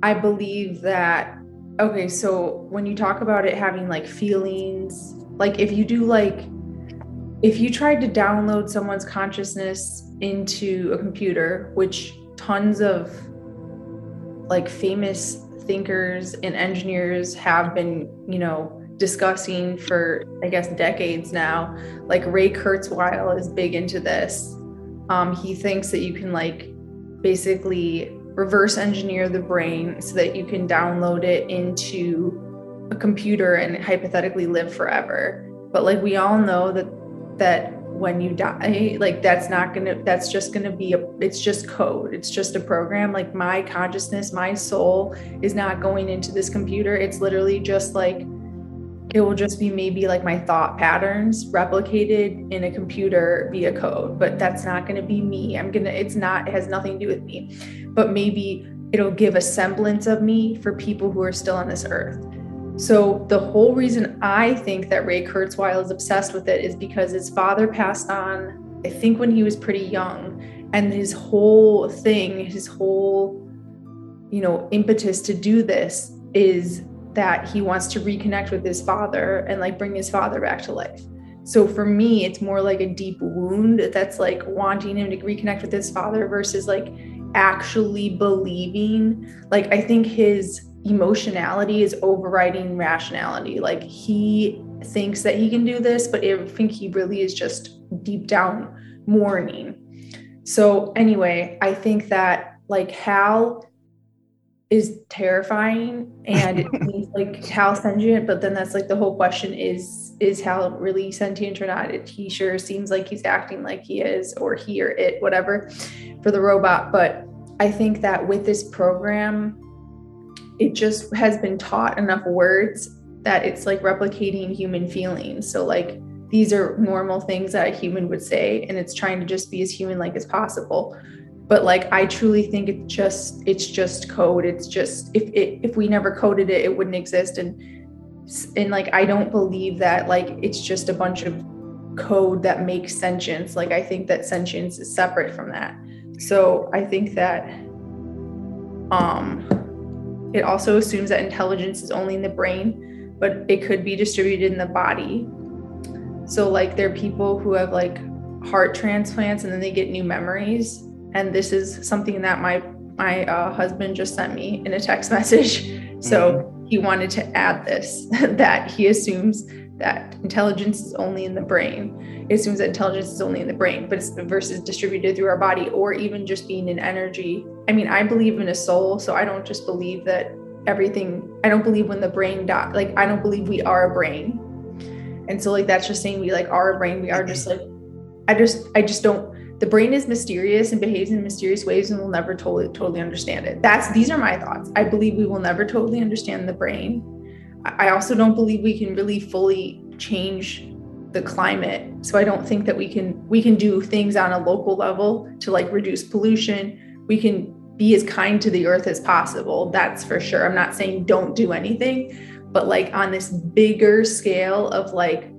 I believe that okay, so when you talk about it having like feelings, like if you do like if you tried to download someone's consciousness into a computer, which tons of like famous thinkers and engineers have been, you know, discussing for I guess decades now. Like Ray Kurzweil is big into this. Um, he thinks that you can like basically reverse engineer the brain so that you can download it into a computer and hypothetically live forever. But like we all know that that when you die, like that's not gonna that's just gonna be a it's just code. It's just a program. Like my consciousness, my soul is not going into this computer. It's literally just like it will just be maybe like my thought patterns replicated in a computer via code but that's not going to be me i'm to it's not it has nothing to do with me but maybe it'll give a semblance of me for people who are still on this earth so the whole reason i think that ray kurzweil is obsessed with it is because his father passed on i think when he was pretty young and his whole thing his whole you know impetus to do this is that he wants to reconnect with his father and like bring his father back to life. So for me, it's more like a deep wound that's like wanting him to reconnect with his father versus like actually believing. Like, I think his emotionality is overriding rationality. Like, he thinks that he can do this, but I think he really is just deep down mourning. So, anyway, I think that like Hal is terrifying and it like Hal sentient, but then that's like the whole question is is Hal really sentient or not? It, he sure seems like he's acting like he is, or he or it, whatever, for the robot. But I think that with this program, it just has been taught enough words that it's like replicating human feelings. So like these are normal things that a human would say, and it's trying to just be as human like as possible. But like i truly think it's just it's just code. It's just if it, if we never coded it it wouldn't exist. And and like i don't believe that like it's just a bunch of code that makes sentience. Like i think that sentience is separate from that. So i think that um it also assumes that intelligence is only in the brain but it could be distributed in the body. So like there are people who have like heart transplants and then they get new memories. And this is something that my my uh, husband just sent me in a text message. So mm-hmm. he wanted to add this that he assumes that intelligence is only in the brain. It assumes that intelligence is only in the brain but it's versus distributed through our body or even just being an energy. I mean i believe in a soul so i don't just believe that everything i don't believe when the brain dies like i don't believe we are a brain. And so like that's just saying we like are a brain. We are just like i just i just don't the brain is mysterious and behaves in mysterious ways and we'll never totally totally understand it. That's these are my thoughts. I believe we will never totally understand the brain i also don't believe we can really fully change the climate. So i don't think that we can we can do things on a local level to like reduce pollution. We can be as kind to the earth as possible that's for sure. I'm not saying don't do anything but like on this bigger scale of like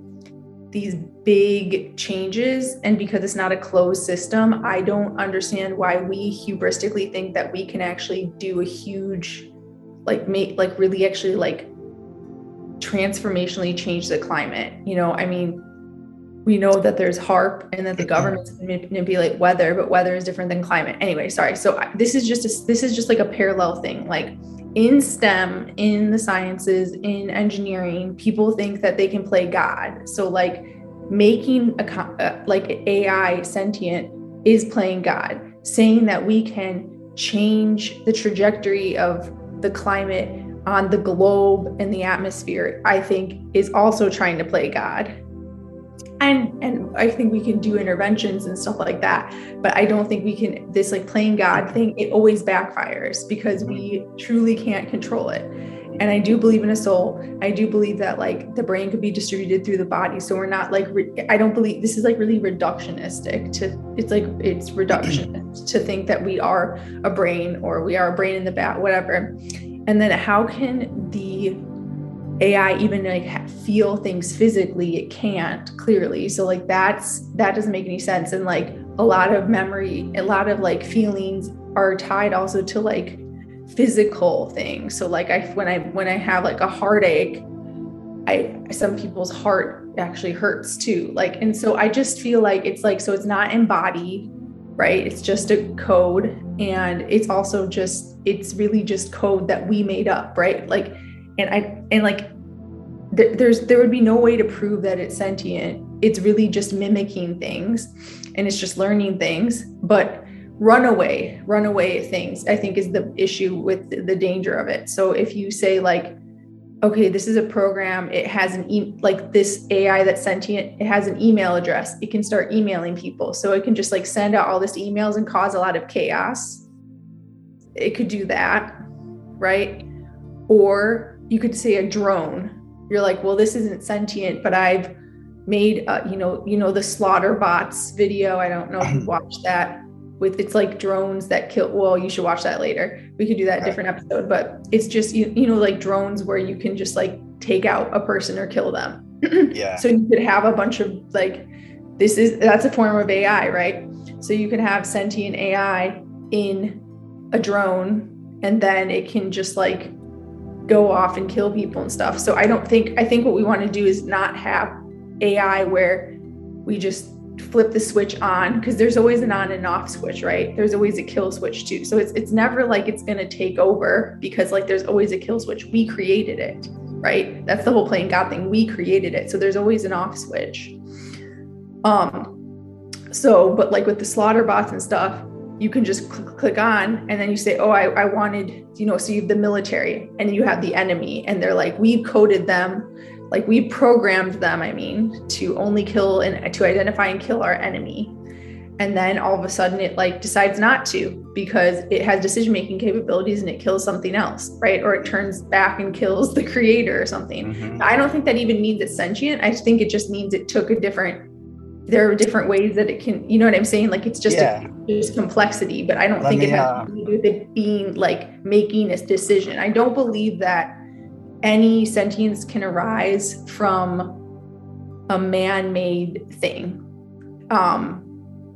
these big changes and because it's not a closed system i don't understand why we hubristically think that we can actually do a huge like make like really actually like transformationally change the climate. You know i mean we know that there's HAARP and that the mm-hmm. governments manipulate weather but weather is different than climate. Anyway sorry. So this is just a, this is just like a parallel thing. Like in STEM, in the sciences, in engineering, people think that they can play God. So, like, making a like AI sentient is playing God, saying that we can change the trajectory of the climate on the globe and the atmosphere, I think is also trying to play God. And and i think we can do interventions and stuff like that but i don't think we can this like playing god thing it always backfires because we truly can't control it. And i do believe in a soul. I do believe that like the brain could be distributed through the body. So we're not like re- i don't believe this is like really reductionistic to it's like it's reductionist to think that we are a brain or we are a brain in the bat whatever and then how can the AI even like feel things physically, it can't clearly. So like that's that doesn't make any sense. And like a lot of memory, a lot of like feelings are tied also to like physical things. So like I when I when I have like a heartache, I some people's heart actually hurts too. Like and so I just feel like it's like so it's not embodied, right? It's just a code and it's also just it's really just code that we made up, right? Like and I and like th- there's there would be no way to prove that it's sentient. It's really just mimicking things, and it's just learning things. But runaway, runaway things, I think is the issue with the, the danger of it. So if you say like, okay, this is a program, it has an e- like this AI that's sentient, it has an email address, it can start emailing people, so it can just like send out all this emails and cause a lot of chaos. It could do that, right? Or you could say a drone you're like, well, this isn't sentient, but I've made, uh, you know, you know, the slaughter bots video. I don't know if you watched that with it's like drones that kill. Well, you should watch that later. We could do that different episode, but it's just you, you know, like drones where you can just like take out a person or kill them. yeah. So you could have a bunch of like, this is that's a form of AI, right? So you can have sentient AI in a drone, and then it can just like go off and kill people and stuff. So I don't think I think what we want to do is not have AI where we just flip the switch on because there's always an on and off switch, right? There's always a kill switch too. So it's it's never like it's going to take over because like there's always a kill switch. We created it, right? That's the whole playing God thing. We created it. So there's always an off switch. Um so but like with the slaughter bots and stuff, you can just click, click on and then you say, Oh, I, I wanted, you know, so you have the military and you have the enemy, and they're like, We've coded them, like we programmed them, I mean, to only kill and to identify and kill our enemy. And then all of a sudden it like decides not to because it has decision making capabilities and it kills something else, right? Or it turns back and kills the creator or something. I don't think that even means it's sentient. I think it just means it took a different there are different ways that it can you know what i'm saying like it's just Yeah. a, just complexity but i don't Let think it has uh, to do with it being like making a decision i don't believe that any sentience can arise from a man-made thing um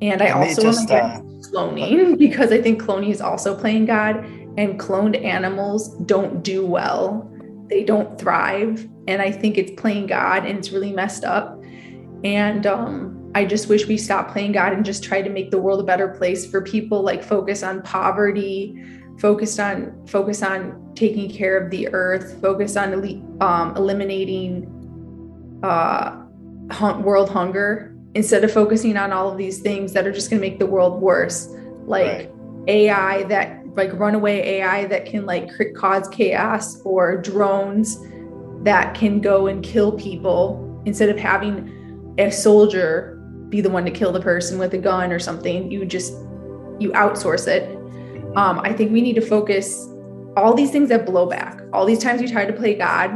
and i also just, uh, cloning because i think cloning is also playing god and cloned animals don't do well they don't thrive and i think it's playing god and it's really messed up and um, I just wish we stopped playing God and just try to make the world a better place for people. Like focus on poverty, focused on focus on taking care of the earth, focus on um, eliminating uh, world hunger instead of focusing on all of these things that are just going to make the world worse, like AI that like runaway AI that can like cause chaos or drones that can go and kill people instead of having a soldier be the one to kill the person with a gun or something you just you outsource it um, i think we need to focus all these things that blow back all these times we try to play god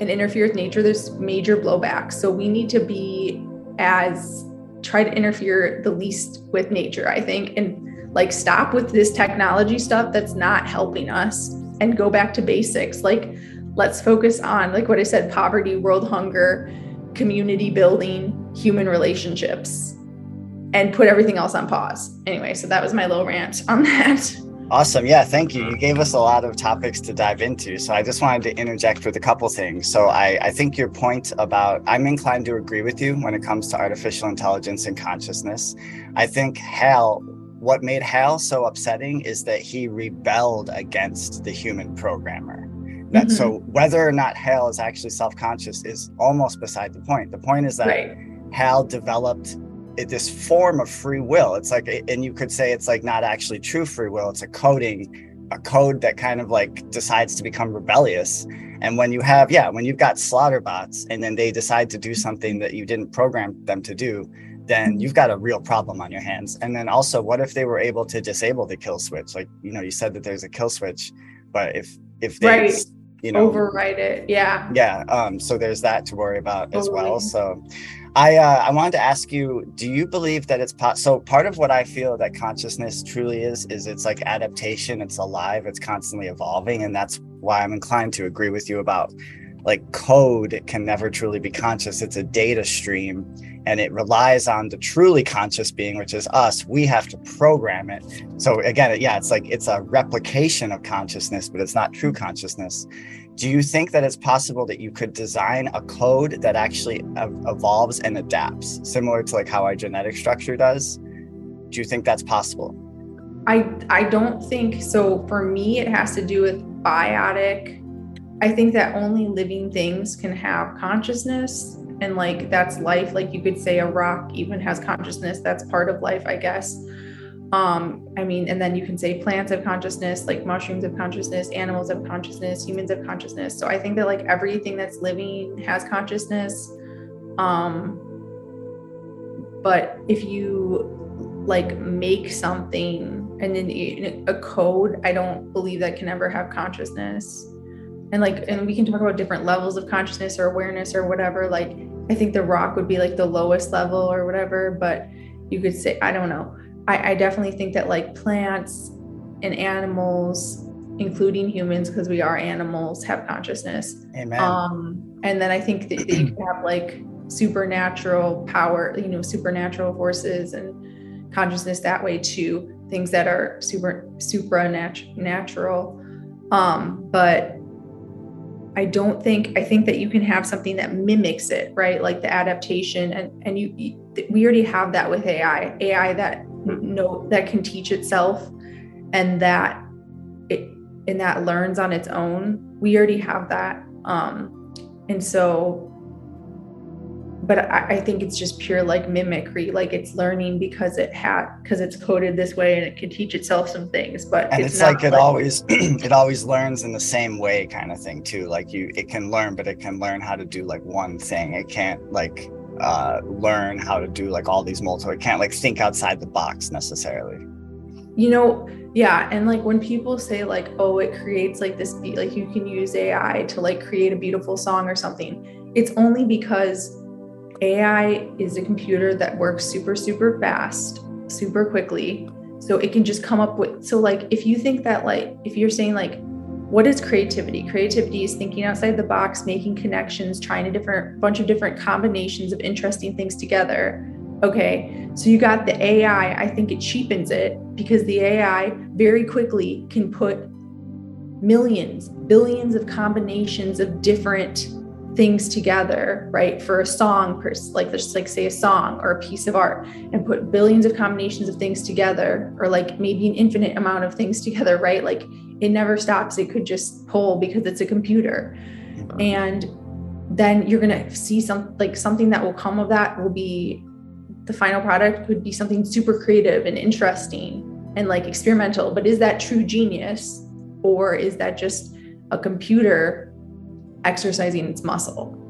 and interfere with nature there's major blowback so we need to be as try to interfere the least with nature i think and like stop with this technology stuff that's not helping us and go back to basics like let's focus on like what i said poverty world hunger community building, human relationships, and put everything else on pause. Anyway, so that was my little rant on that. Awesome. Yeah, thank you. You gave us a lot of topics to dive into. So I just wanted to interject with a couple things. So I, I think your point about, I'm inclined to agree with you when it comes to artificial intelligence and consciousness. I think Hal, what made Hal so upsetting is that he rebelled against the human programmer. That Mhm. so whether or not Hal is actually self-conscious is almost beside the point. The point is that Right. Hal developed it- this form of free will. It's like, and you could say it's like not actually true free will. It's a coding, a code that kind of like decides to become rebellious. And when you have, yeah, when you've got slaughter bots and then they decide to do something that you didn't program them to do, then you've got a real problem on your hands. And then also, what if they were able to disable the kill switch? Like, you know, you said that there's a kill switch, but if if they, Right. you know, Override it. Yeah. yeah um so there's that to worry about as well so i uh i wanted to ask you do you believe that it's po- so part of what i feel that consciousness truly is is it's like adaptation it's alive it's constantly evolving and that's why i'm inclined to agree with you about like code can never truly be conscious it's a data stream and it relies on the truly conscious being which is us we have to program it. So again yeah it's like it's a replication of consciousness but it's not true consciousness do you think that it's possible that you could design a code that actually evolves and adapts similar to like how our genetic structure does do you think that's possible I I don't think so. For me, it has to do with biotic. I think that only living things can have consciousness, and like that's life. Like you could say a rock even has consciousness. That's part of life, I guess. Um, I mean, and then you can say plants have consciousness, like mushrooms have consciousness, animals have consciousness, humans have consciousness. So I think that like everything that's living has consciousness. Um, but if you like make something and then a code i don't believe that can ever have consciousness and like and we can talk about different levels of consciousness or awareness or whatever like i think the rock would be like the lowest level or whatever but you could say i don't know i, I definitely think that like plants and animals including humans because we are animals have consciousness Amen. um and then i think that, that you can have like supernatural power you know supernatural forces and consciousness that way too things that are super supernatural um but I don't think I think that you can have something that mimics it, right? Like the adaptation, and and you, you we already have that with AI, AI that know that can teach itself, and that it and that learns on its own. We already have that, um, and so. But I, I think it's just pure like mimicry, like it's learning because it had because it's coded this way and it can teach itself some things. But and it's, it's, like it always it always learns in the same way kind of thing too like you it can learn but it can learn how to do like one thing it can't like uh learn how to do like all these multiple it can't like think outside the box necessarily. You know yeah and like when people say like oh it creates like this beat like you can use ai to like create a beautiful song or something. It's only because ai is a computer that works super super fast super quickly so it can just come up with so like if you think that like if you're saying like what is creativity? Creativity is thinking outside the box making connections trying a different bunch of different combinations of interesting things together. Okay so you got the ai i think it cheapens it because the ai very quickly can put millions billions of combinations of different things together right for a song like just like say a song or a piece of art and put billions of combinations of things together or like maybe an infinite amount of things together right? Like it never stops. It could just pull because it's a computer. And then you're going to see some like something that will come of that will be the final product would be something super creative and interesting and like experimental. But is that true genius or is that just a computer exercising its muscle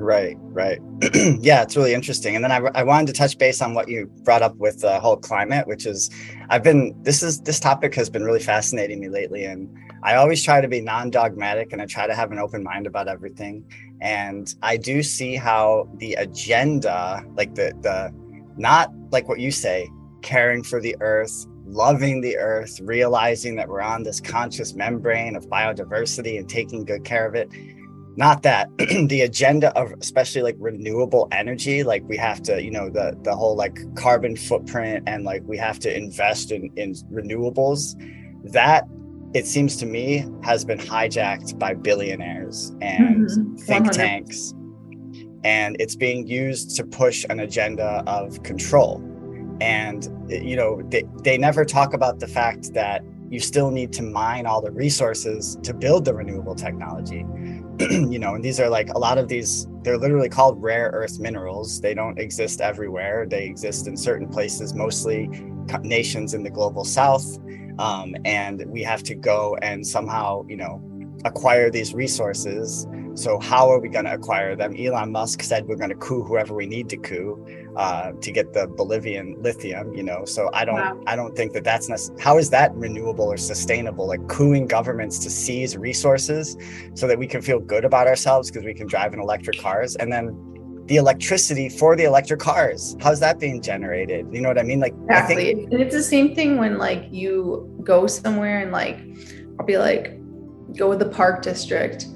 right right. Yeah it's really interesting and then I, I wanted to touch base on what you brought up with the whole climate which is i've been this is this topic has been really fascinating me lately and i always try to be non-dogmatic and i try to have an open mind about everything and i do see how the agenda like the the not like what you say caring for the earth loving the earth realizing that we're on this conscious membrane of biodiversity and taking good care of it not that the agenda of especially like renewable energy like we have to you know the the whole like carbon footprint and like we have to invest in in renewables that it seems to me has been hijacked by billionaires and Mhm. think 100. tanks and it's being used to push an agenda of control and you know they, they never talk about the fact that you still need to mine all the resources to build the renewable technology. You know and these are like a lot of these they're literally called rare earth minerals. They don't exist everywhere. They exist in certain places mostly nations in the global south. Um, and we have to go and somehow you know acquire these resources. So how are we going to acquire them? Elon musk said we're going to coup whoever we need to coup uh, to get the bolivian lithium you know? So i don't Wow. i don't think that that's necess- how is that renewable or sustainable? Like cooing governments to seize resources so that we can feel good about ourselves because we can drive in electric cars and then the electricity for the electric cars. How's that being generated? You know what i mean? Like i Exactly. think and it's the same thing when like you go somewhere and like I'll be like, go with the park district.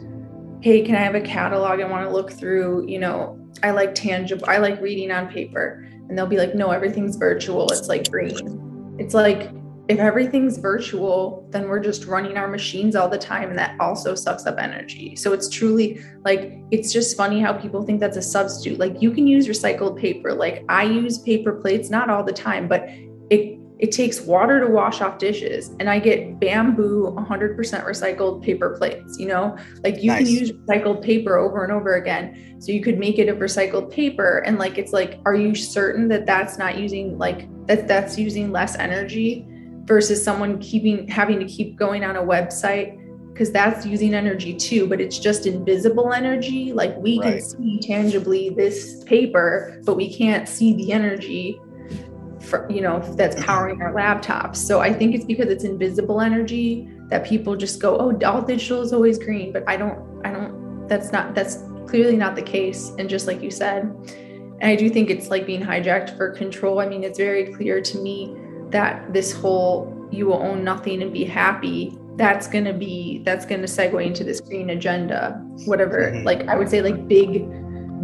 Hey, can I have a catalog? I want to look through, you know, I like tangible, I like reading on paper. And they'll be like, no, everything's virtual. It's like green. It's like if everything's virtual, then we're just running our machines all the time. And that also sucks up energy. So it's truly like it's just funny how people think that's a substitute. Like you can use recycled paper. Like I use paper plates, not all the time, but it it takes water to wash off dishes and I get bamboo 100% recycled paper plates, you know? Like you Nice. can use recycled paper over and over again. So you could make it of recycled paper and like it's like are you certain that that's not using like that that's using less energy versus someone keeping having to keep going on a website because that's using energy too, but it's just invisible energy. Like we can see tangibly this paper, but we can't see the energy for you know that's powering our laptops. So I think it's because it's invisible energy that people just go, oh, all digital is always green, but I don't, I don't, that's not, that's clearly not the case. And just like you said, and I do think it's like being hijacked for control. I mean, it's very clear to me that this whole you will own nothing and be happy that's going to be that's going to segue into this green agenda whatever mm-hmm. like i would say like big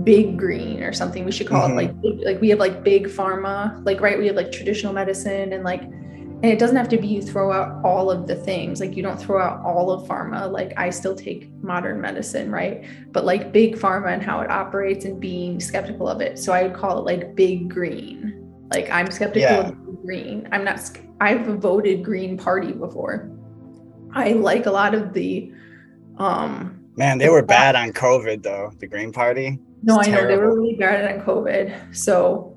big green or something we should call mm-hmm. it like big, like we have like big pharma like right we have like traditional medicine and like and it doesn't have to be you throw out all of the things. Like you don't throw out all of pharma. Like i still take modern medicine right? But like big pharma and how it operates and being skeptical of it. So i would call it like big green. Like i'm skeptical yeah. of green. I'm not i've voted green party before. I like a lot of the um man they were bad on covid though the green party no i know they were really bad on covid so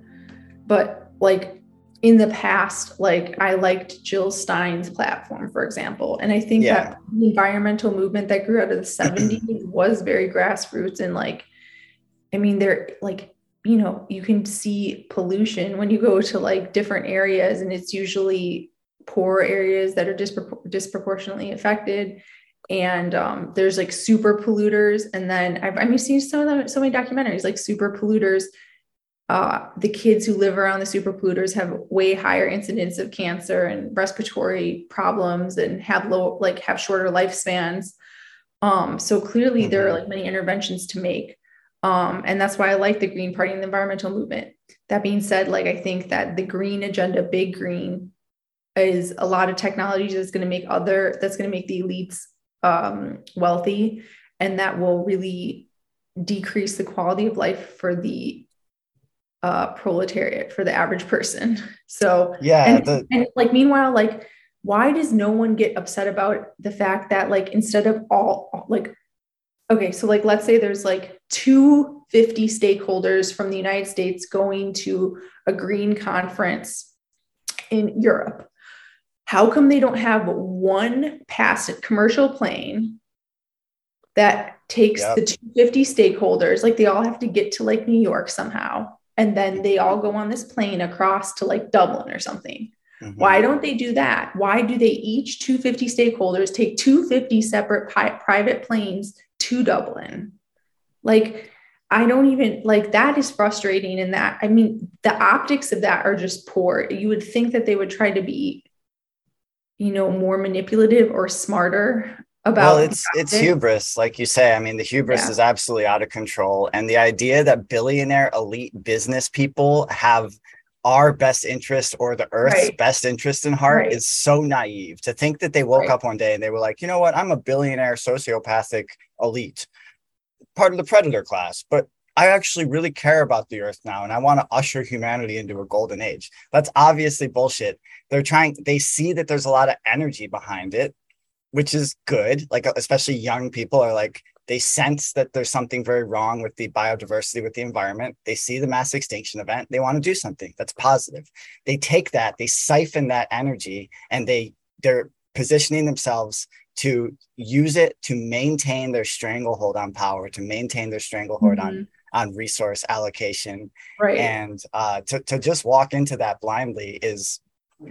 but like in the past, like I liked Jill Stein's platform, for example. And I think yeah. that the environmental movement that grew out of the 70s was very grassroots and like, I mean, they're like, you know, you can see pollution when you go to like different areas, and it's usually poor areas that are dispropor- disproportionately affected. And um, there's like super polluters. And then I've, I mean, seen so, so many documentaries like super polluters uh, the kids who live around the super polluters have way higher incidence of cancer and respiratory problems and have low like have shorter lifespans um, so clearly mm-hmm. there are like many interventions to make um, and that's why i like the green party and the environmental movement that being said like i think that the green agenda big green is a lot of technology that's going to make other that's going to make the elites um, wealthy and that will really decrease the quality of life for the uh, proletariat for the average person. So yeah, and, the- and like meanwhile, like why does no one get upset about the fact that like instead of all like okay, so like let's say there's like 250 stakeholders from the United States going to a green conference in Europe. How come they don't have one passive commercial plane that takes yep. the 250 stakeholders? Like they all have to get to like New York somehow and then they all go on this plane across to like Dublin or something. Mm-hmm. Why don't they do that? Why do they each 250 stakeholders take 250 separate pi- private planes to Dublin? Like, I don't even like that is frustrating. And that, I mean, the optics of that are just poor. You would think that they would try to be, you know, more manipulative or smarter about well it's it's hubris like you say i mean the hubris yeah. is absolutely out of control and the idea that billionaire elite business people have our best interest or the earth's right. best interest in heart right. is so naive to think that they woke right. up one day and they were like you know what i'm a billionaire sociopathic elite part of the predator class but I actually really care about the earth now and I want to usher humanity into a golden age. That's obviously bullshit. They're trying, they see that there's a lot of energy behind it which is good. Like especially young people are like they sense that there's something very wrong with the biodiversity with the environment. They see the mass extinction event. They want to do something that's positive. They take that, they siphon that energy, and they they're positioning themselves to use it to maintain their stranglehold on power, to maintain their stranglehold mm-hmm. on on resource allocation. Right. And uh, to, to just walk into that blindly is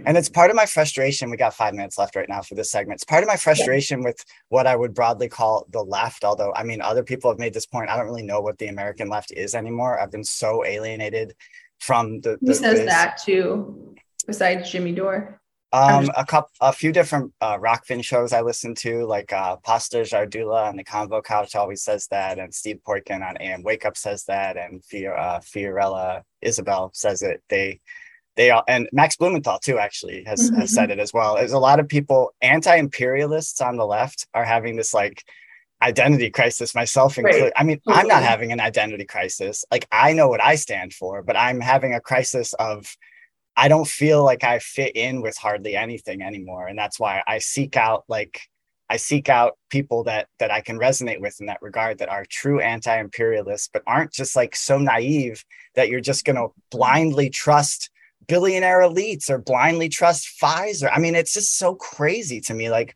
and it's part of my frustration. We got five minutes left right now for this segment. It's part of my frustration yeah. with what I would broadly call the left. Although, I mean, other people have made this point. I don't really know what the American left is anymore. I've been so alienated from the. Who says this. that too? Besides Jimmy Dore. Um, a couple, a few different uh, Rokfin shows I listen to, like uh, Pasta Jardula on the Convo Couch always says that, and Steve Poikonen on AM Wake Up says that, and Fior, uh, Fiorella Isabel says it. They they all, and Max Blumenthal too actually has, mm-hmm. has said it as well. There's a lot of people, anti-imperialists on the left, are having this like identity crisis. Myself included. Right. I mean, totally. I'm not having an identity crisis. Like I know what I stand for, but I'm having a crisis of I don't feel like I fit in with hardly anything anymore, and that's why I seek out like I seek out people that that I can resonate with in that regard that are true anti-imperialists, but aren't just like so naive that you're just going to blindly trust billionaire elites or blindly trust Pfizer. I mean, it's just so crazy to me. Like,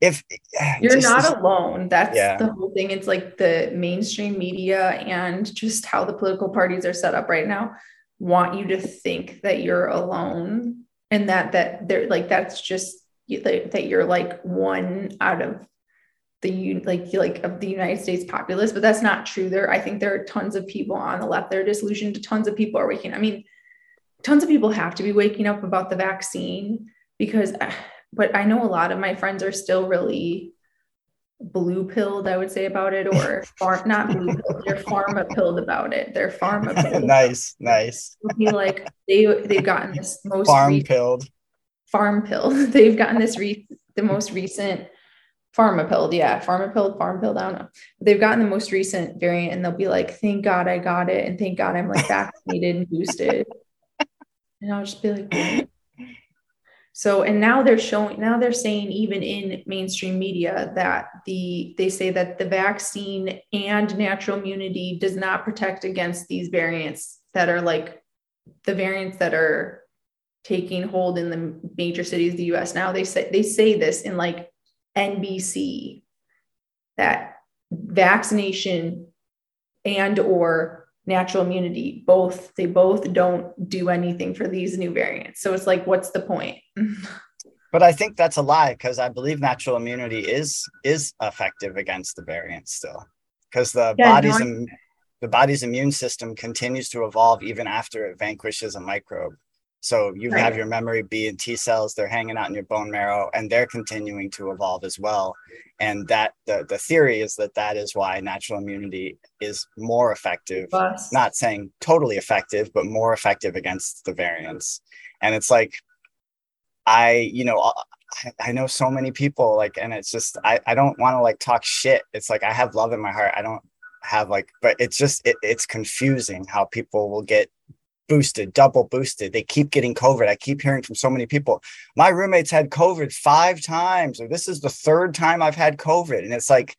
if you're just, not alone, that's yeah. the whole thing. It's like the mainstream media and just how the political parties are set up right now want you to think that you're alone and that that they're like that's just like, that you're like one out of the like like of the United States populace, but that's not true. There, I think there are tons of people on the left that are disillusioned. Tons of people are waking. I mean, tons of people have to be waking up about the vaccine because, but I know a lot of my friends are still really blue pilled. I would say about it, or farm not blue pilled. They're pharma pilled about it. They're pharma pilled. nice, nice. Be like they they've gotten this most Farm recent- pilled. farm pill. They've gotten this re- the most recent pharma pilled, yeah, pharma pilled, farm pilled. I don't know. They've gotten the most recent variant, and they'll be like, "Thank God I got it," and "Thank God I'm like vaccinated and boosted." And I'll just be like? So. And now they're showing. Now they're saying even in mainstream media that the they say that the vaccine and natural immunity does not protect against these variants that are like the variants that are taking hold in the major cities of the US now they say they say this in like NBC that vaccination and or natural immunity both they both don't do anything for these new variants so it's like what's the point But I think that's a lie because I believe natural immunity is is effective against the variants still, because the Yeah, body's no, im- the body's immune system continues to evolve even after it vanquishes a microbe. So you Right. have your memory B and T cells; they're hanging out in your bone marrow, and they're continuing to evolve as well. And that the the theory is that that is why natural immunity is more effective. Robust. Not saying totally effective, but more effective against the variants. And it's like I, you know, I, I know so many people like, and it's just, I, I don't want to like talk shit. It's like, I have love in my heart. I don't have like, but it's just, it, it's confusing how people will get boosted, double boosted. They keep getting COVID. I keep hearing from so many people. My roommates had COVID five times, or this is the third time I've had COVID. And it's like,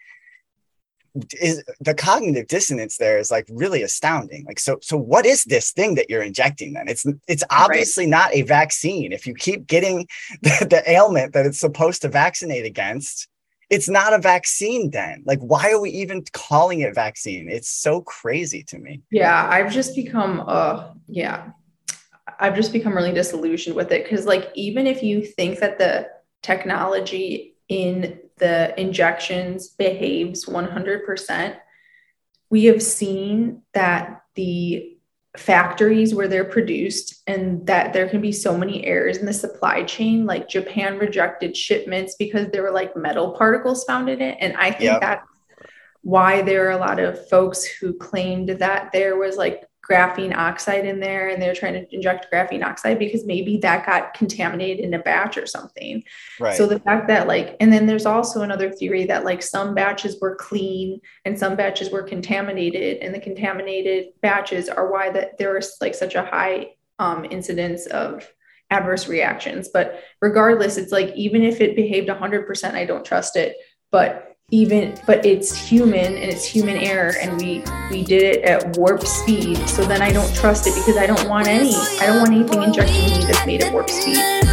is the cognitive dissonance there is like really astounding like so so what is this thing that you're injecting then it's it's obviously not a vaccine if you keep getting the, the ailment that it's supposed to vaccinate against it's not a vaccine then. Like why are we even calling it vaccine? It's so crazy to me. Yeah i've just become uh yeah. I've just become really disillusioned with it because like even if you think that the technology in the injections behaves 100% we have seen that the factories where they're produced and that there can be so many errors in the supply chain like japan rejected shipments because there were like metal particles found in it and i think Yep. that why there are a lot of folks who claimed that there was like graphene oxide in there and they're trying to inject graphene oxide because maybe that got contaminated in a batch or something. right So the fact that like, and then there's also another theory that like some batches were clean and some batches were contaminated, and the contaminated batches are why that there was like such a high um, incidence of adverse reactions. But regardless, it's like even if it behaved 100%, I don't trust it. But even but it's human and it's human error and we we did it at warp speed. So then i don't trust it because i don't want any i don't want anything injected in me that's made at warp speed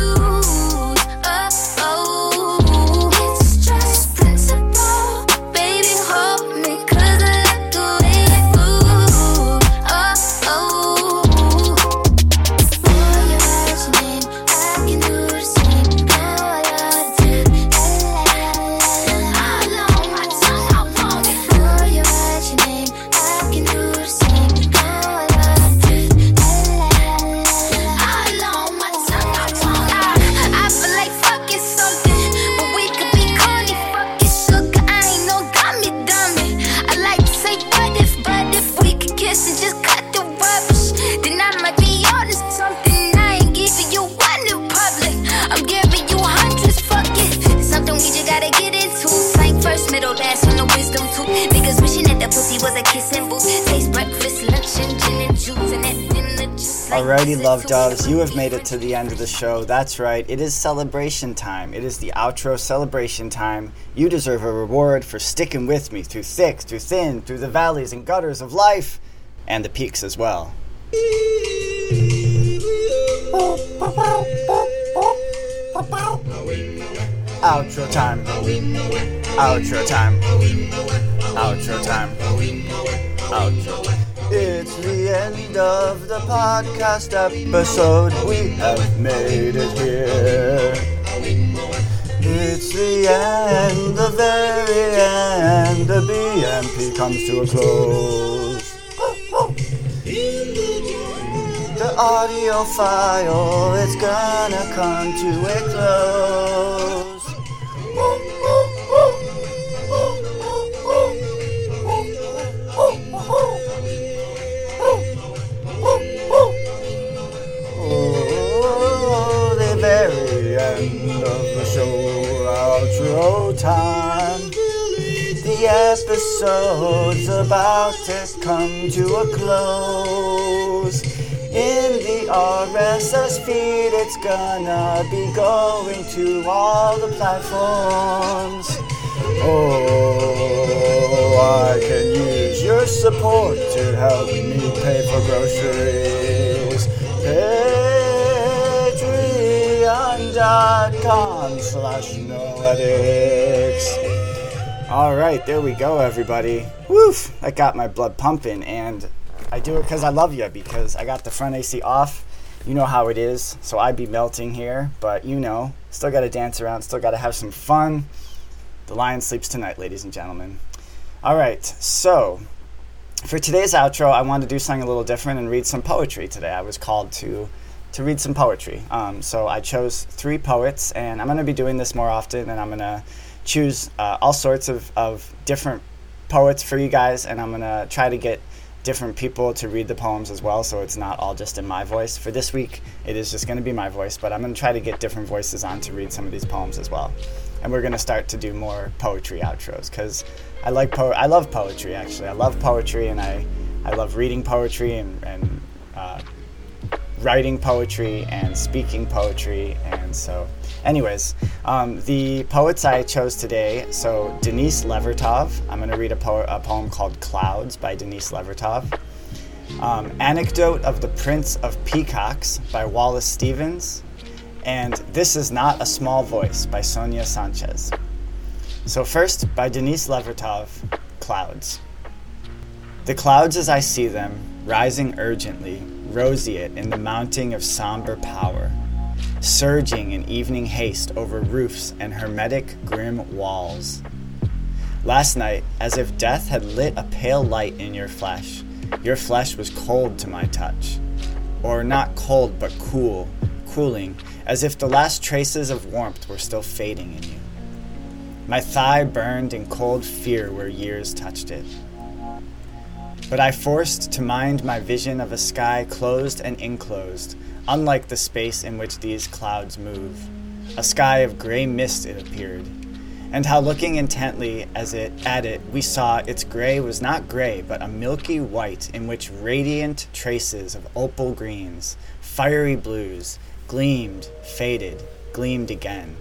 Alrighty, love doves, you have made it to the end of the show. That's right, it is celebration time. It is the outro celebration time. You deserve a reward for sticking with me through thick, through thin, through the valleys and gutters of life, and the peaks as well. Outro time. Outro time. Outro time. Outro. It's the end of the podcast episode. We have made it here. It's the end, the very end. The BNP comes to a close. The audio file, it's gonna come to a close. Time. The episode's about to come to a close. In the RSS feed, it's gonna be going to all the platforms. Oh, I can use your support to help me pay for groceries. Patreon.com slash noetics. All right, there we go, everybody. Woof! I got my blood pumping, and I do it because I love you, because I got the front AC off. You know how it is, so I'd be melting here, but you know, still got to dance around, still got to have some fun. The lion sleeps tonight, ladies and gentlemen. All right, so for today's outro, I wanted to do something a little different and read some poetry today. I was called to to read some poetry. Um, so I chose three poets, and I'm going to be doing this more often, and I'm going to choose uh, all sorts of, of different poets for you guys, and I'm going to try to get different people to read the poems as well, so it's not all just in my voice. For this week, it is just going to be my voice, but I'm going to try to get different voices on to read some of these poems as well. And we're going to start to do more poetry outros because I like po- I love poetry actually. I love poetry and I, I love reading poetry and, and uh, writing poetry and speaking poetry. And so, anyways, um, the poets I chose today so, Denise Levertov. I'm going to read a, po- a poem called Clouds by Denise Levertov. Um, Anecdote of the Prince of Peacocks by Wallace Stevens. And This Is Not a Small Voice by Sonia Sanchez. So, first, by Denise Levertov, Clouds. The clouds as I see them, rising urgently, roseate in the mounting of somber power, surging in evening haste over roofs and hermetic grim walls. Last night, as if death had lit a pale light in your flesh, your flesh was cold to my touch. Or not cold, but cool, cooling, as if the last traces of warmth were still fading in you. My thigh burned in cold fear where years touched it. But I forced to mind my vision of a sky closed and enclosed, unlike the space in which these clouds move. A sky of gray mist it appeared, and how looking intently as it at it we saw its gray was not gray but a milky white in which radiant traces of opal greens, fiery blues, gleamed, faded, gleamed again,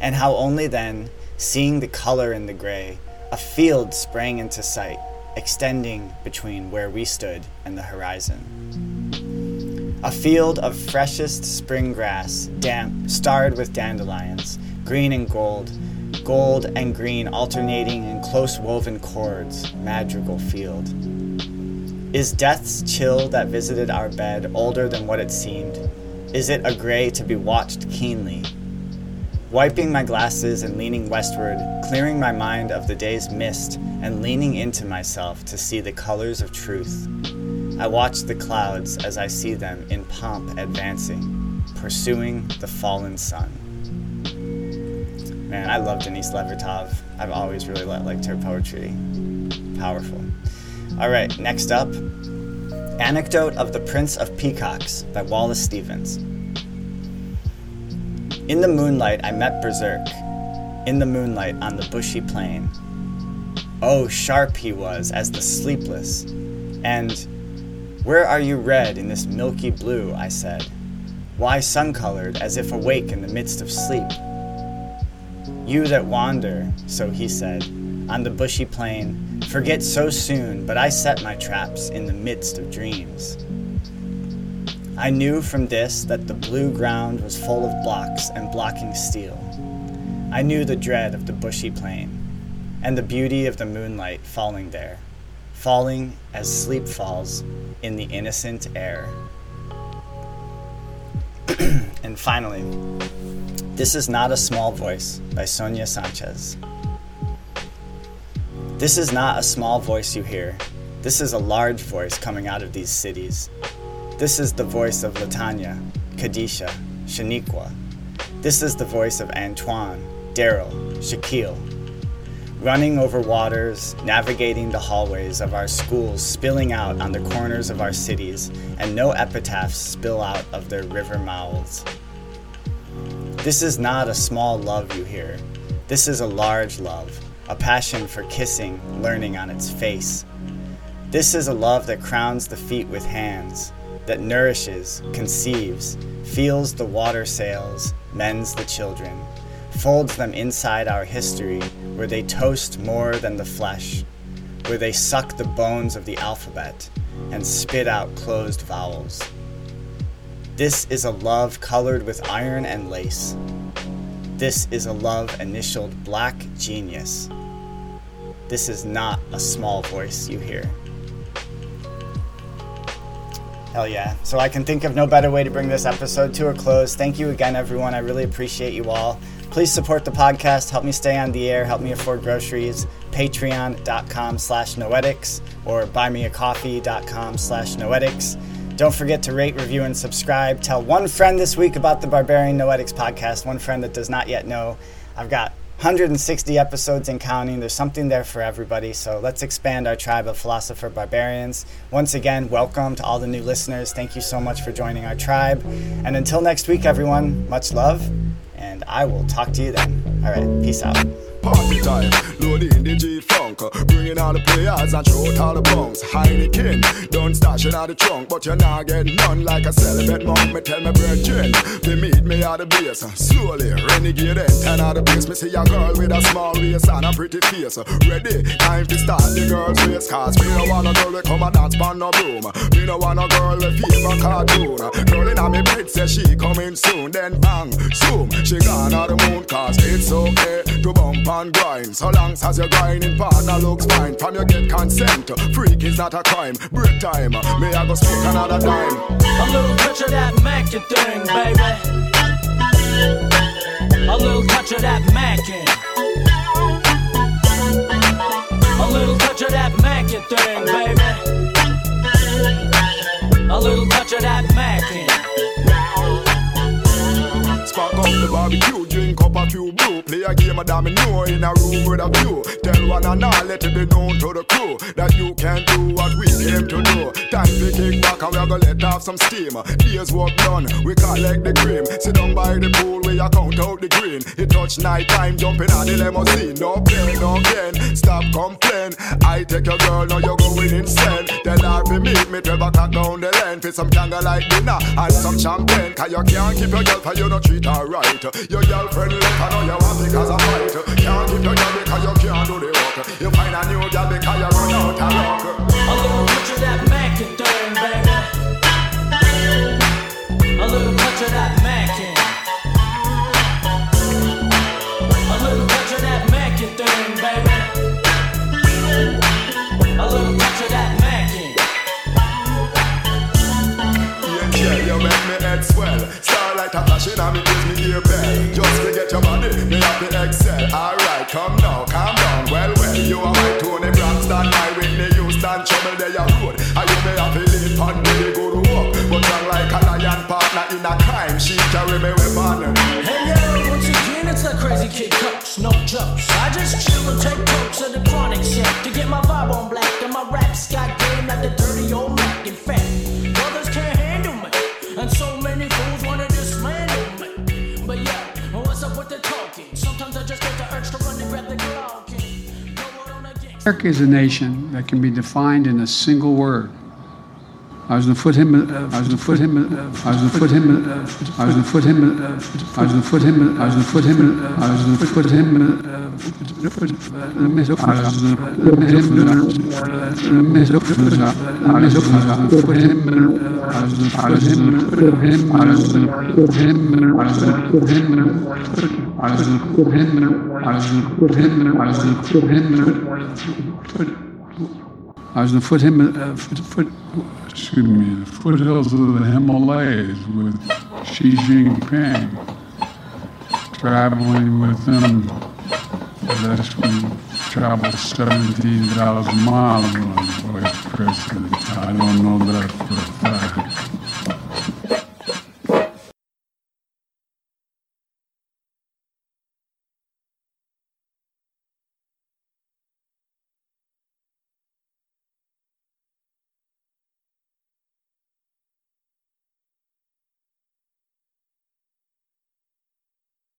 and how only then, seeing the color in the gray, a field sprang into sight extending between where we stood and the horizon. A field of freshest spring grass, damp, starred with dandelions, green and gold, gold and green alternating in close woven chords, madrigal field. Is death's chill that visited our bed older than what it seemed? Is it a gray to be watched keenly? Wiping my glasses and leaning westward, clearing my mind of the day's mist, and leaning into myself to see the colors of truth. I watch the clouds as I see them in pomp advancing, pursuing the fallen sun. Man, I love Denise Levertov. I've always really liked her poetry. Powerful. All right, next up Anecdote of the Prince of Peacocks by Wallace Stevens. In the moonlight, I met Berserk. In the moonlight on the bushy plain. Oh, sharp he was as the sleepless. And where are you red in this milky blue? I said. Why sun colored as if awake in the midst of sleep? You that wander, so he said, on the bushy plain, forget so soon, but I set my traps in the midst of dreams. I knew from this that the blue ground was full of blocks and blocking steel. I knew the dread of the bushy plain, and the beauty of the moonlight falling there, falling as sleep falls in the innocent air. and finally, This is Not a Small Voice by Sonia Sanchez. This is not a small voice you hear. This is a large voice coming out of these cities. This is the voice of Latanya, Kadisha, Shaniqua. This is the voice of Antoine, Daryl, Shaquille. Running over waters, navigating the hallways of our schools, spilling out on the corners of our cities, and no epitaphs spill out of their river mouths. This is not a small love you hear. This is a large love, a passion for kissing, learning on its face. This is a love that crowns the feet with hands, that nourishes, conceives, feels the water sails, mends the children, folds them inside our history, where they toast more than the flesh, where they suck the bones of the alphabet and spit out closed vowels. This is a love colored with iron and lace. This is a love initialed Black Genius. This is not a small voice you hear. Hell yeah. So I can think of no better way to bring this episode to a close. Thank you again, everyone. I really appreciate you all. Please support the podcast. Help me stay on the air. Help me afford groceries. Patreon.com slash noetics or buymeacoffee.com slash noetics. Don't forget to rate, review, and subscribe. Tell one friend this week about the Barbarian Noetics podcast, one friend that does not yet know. I've got 160 episodes and counting. There's something there for everybody. So let's expand our tribe of philosopher barbarians. Once again, welcome to all the new listeners. Thank you so much for joining our tribe. And until next week, everyone, much love, and I will talk to you then. All right, peace out. Party time, loading the G funk, bringing all the players and throw all the bunks. Heineken, don't stash it out the trunk, but you're not getting none like a celibate monk. Me tell me brethren, they meet me at the base. Slowly, renegade enter out the base. Me see a girl with a small waist and a pretty face. Ready, time to start the girl's race. Cause me no want a girl to come and dance pan no broom. Me no want a girl with fever cartoon. Girl in me bed say she coming soon. Then bang, zoom, she gone out the moon. Cause it's okay to bump and grind. So long as your grinding partner looks fine. From you get consent, freak is not a crime. Break time, may I go smoke another dime. A little touch of that Mackin thing, baby. A little touch of that Mackin. A little touch of that Mackin thing, baby. A little touch of that Mackin. Barbecue, drink up a few brew. Play a game of domino in a room with a view. Tell one and all, let it be known to the crew that you can do what we came to do. Time to kick back and we're gonna let off some steam. Days work done, we collect the cream. Sit down by the pool, we count out the green. It touch night time, jumping on the limousine. No pain, no gain, stop complain. I take your girl, now you're going insane. Tell her to meet me, 12 o'clock down the lane. For some candlelight dinner and some champagne. Cause you can't keep your girl, cause you don't treat her right. Your girlfriend left, I know you want because I fight. Can't girl because you can't do the work. You find a new girl because you run out of luck. A little touch of that thing, baby. A little touch of that Mackin. A little touch of that Mackin thing, baby. A little touch of that Mackin. Yeah, yeah, me head swell. Starlight a flashing and me gives me ear bell. Just to get your body, me have to excel. Alright, come now, calm down. Well, well, you are my Toni Braxton, my Whitney Houston, trouble there your road. And you may have to live on really good work. But I'm like a lion partner in a crime. She carry me weapon. Hey yo, once again it's that crazy kid coach, no jokes. I just chill and take pokes of the chronic shit to get my vibe on black and my raps got game like the dirty old Mac. In fact, America is a nation that can be defined in a single word. I was gonna put him. Uh, I was gonna put him. Uh, I was gonna put him. Uh, I was gonna put him. Uh, I was gonna put him. I was gonna put him. Uh, I was gonna put him. Uh, uh. I was gonna put him. Uh. I was gonna put him. I was him. Him. I him. I him. I him. I him. I him. I was gonna put him. Uh, put, put, excuse me, the foothills of the Himalayas with Xi Jinping traveling with them lest we travel 17,000 miles on voice president. I don't know that for a fact.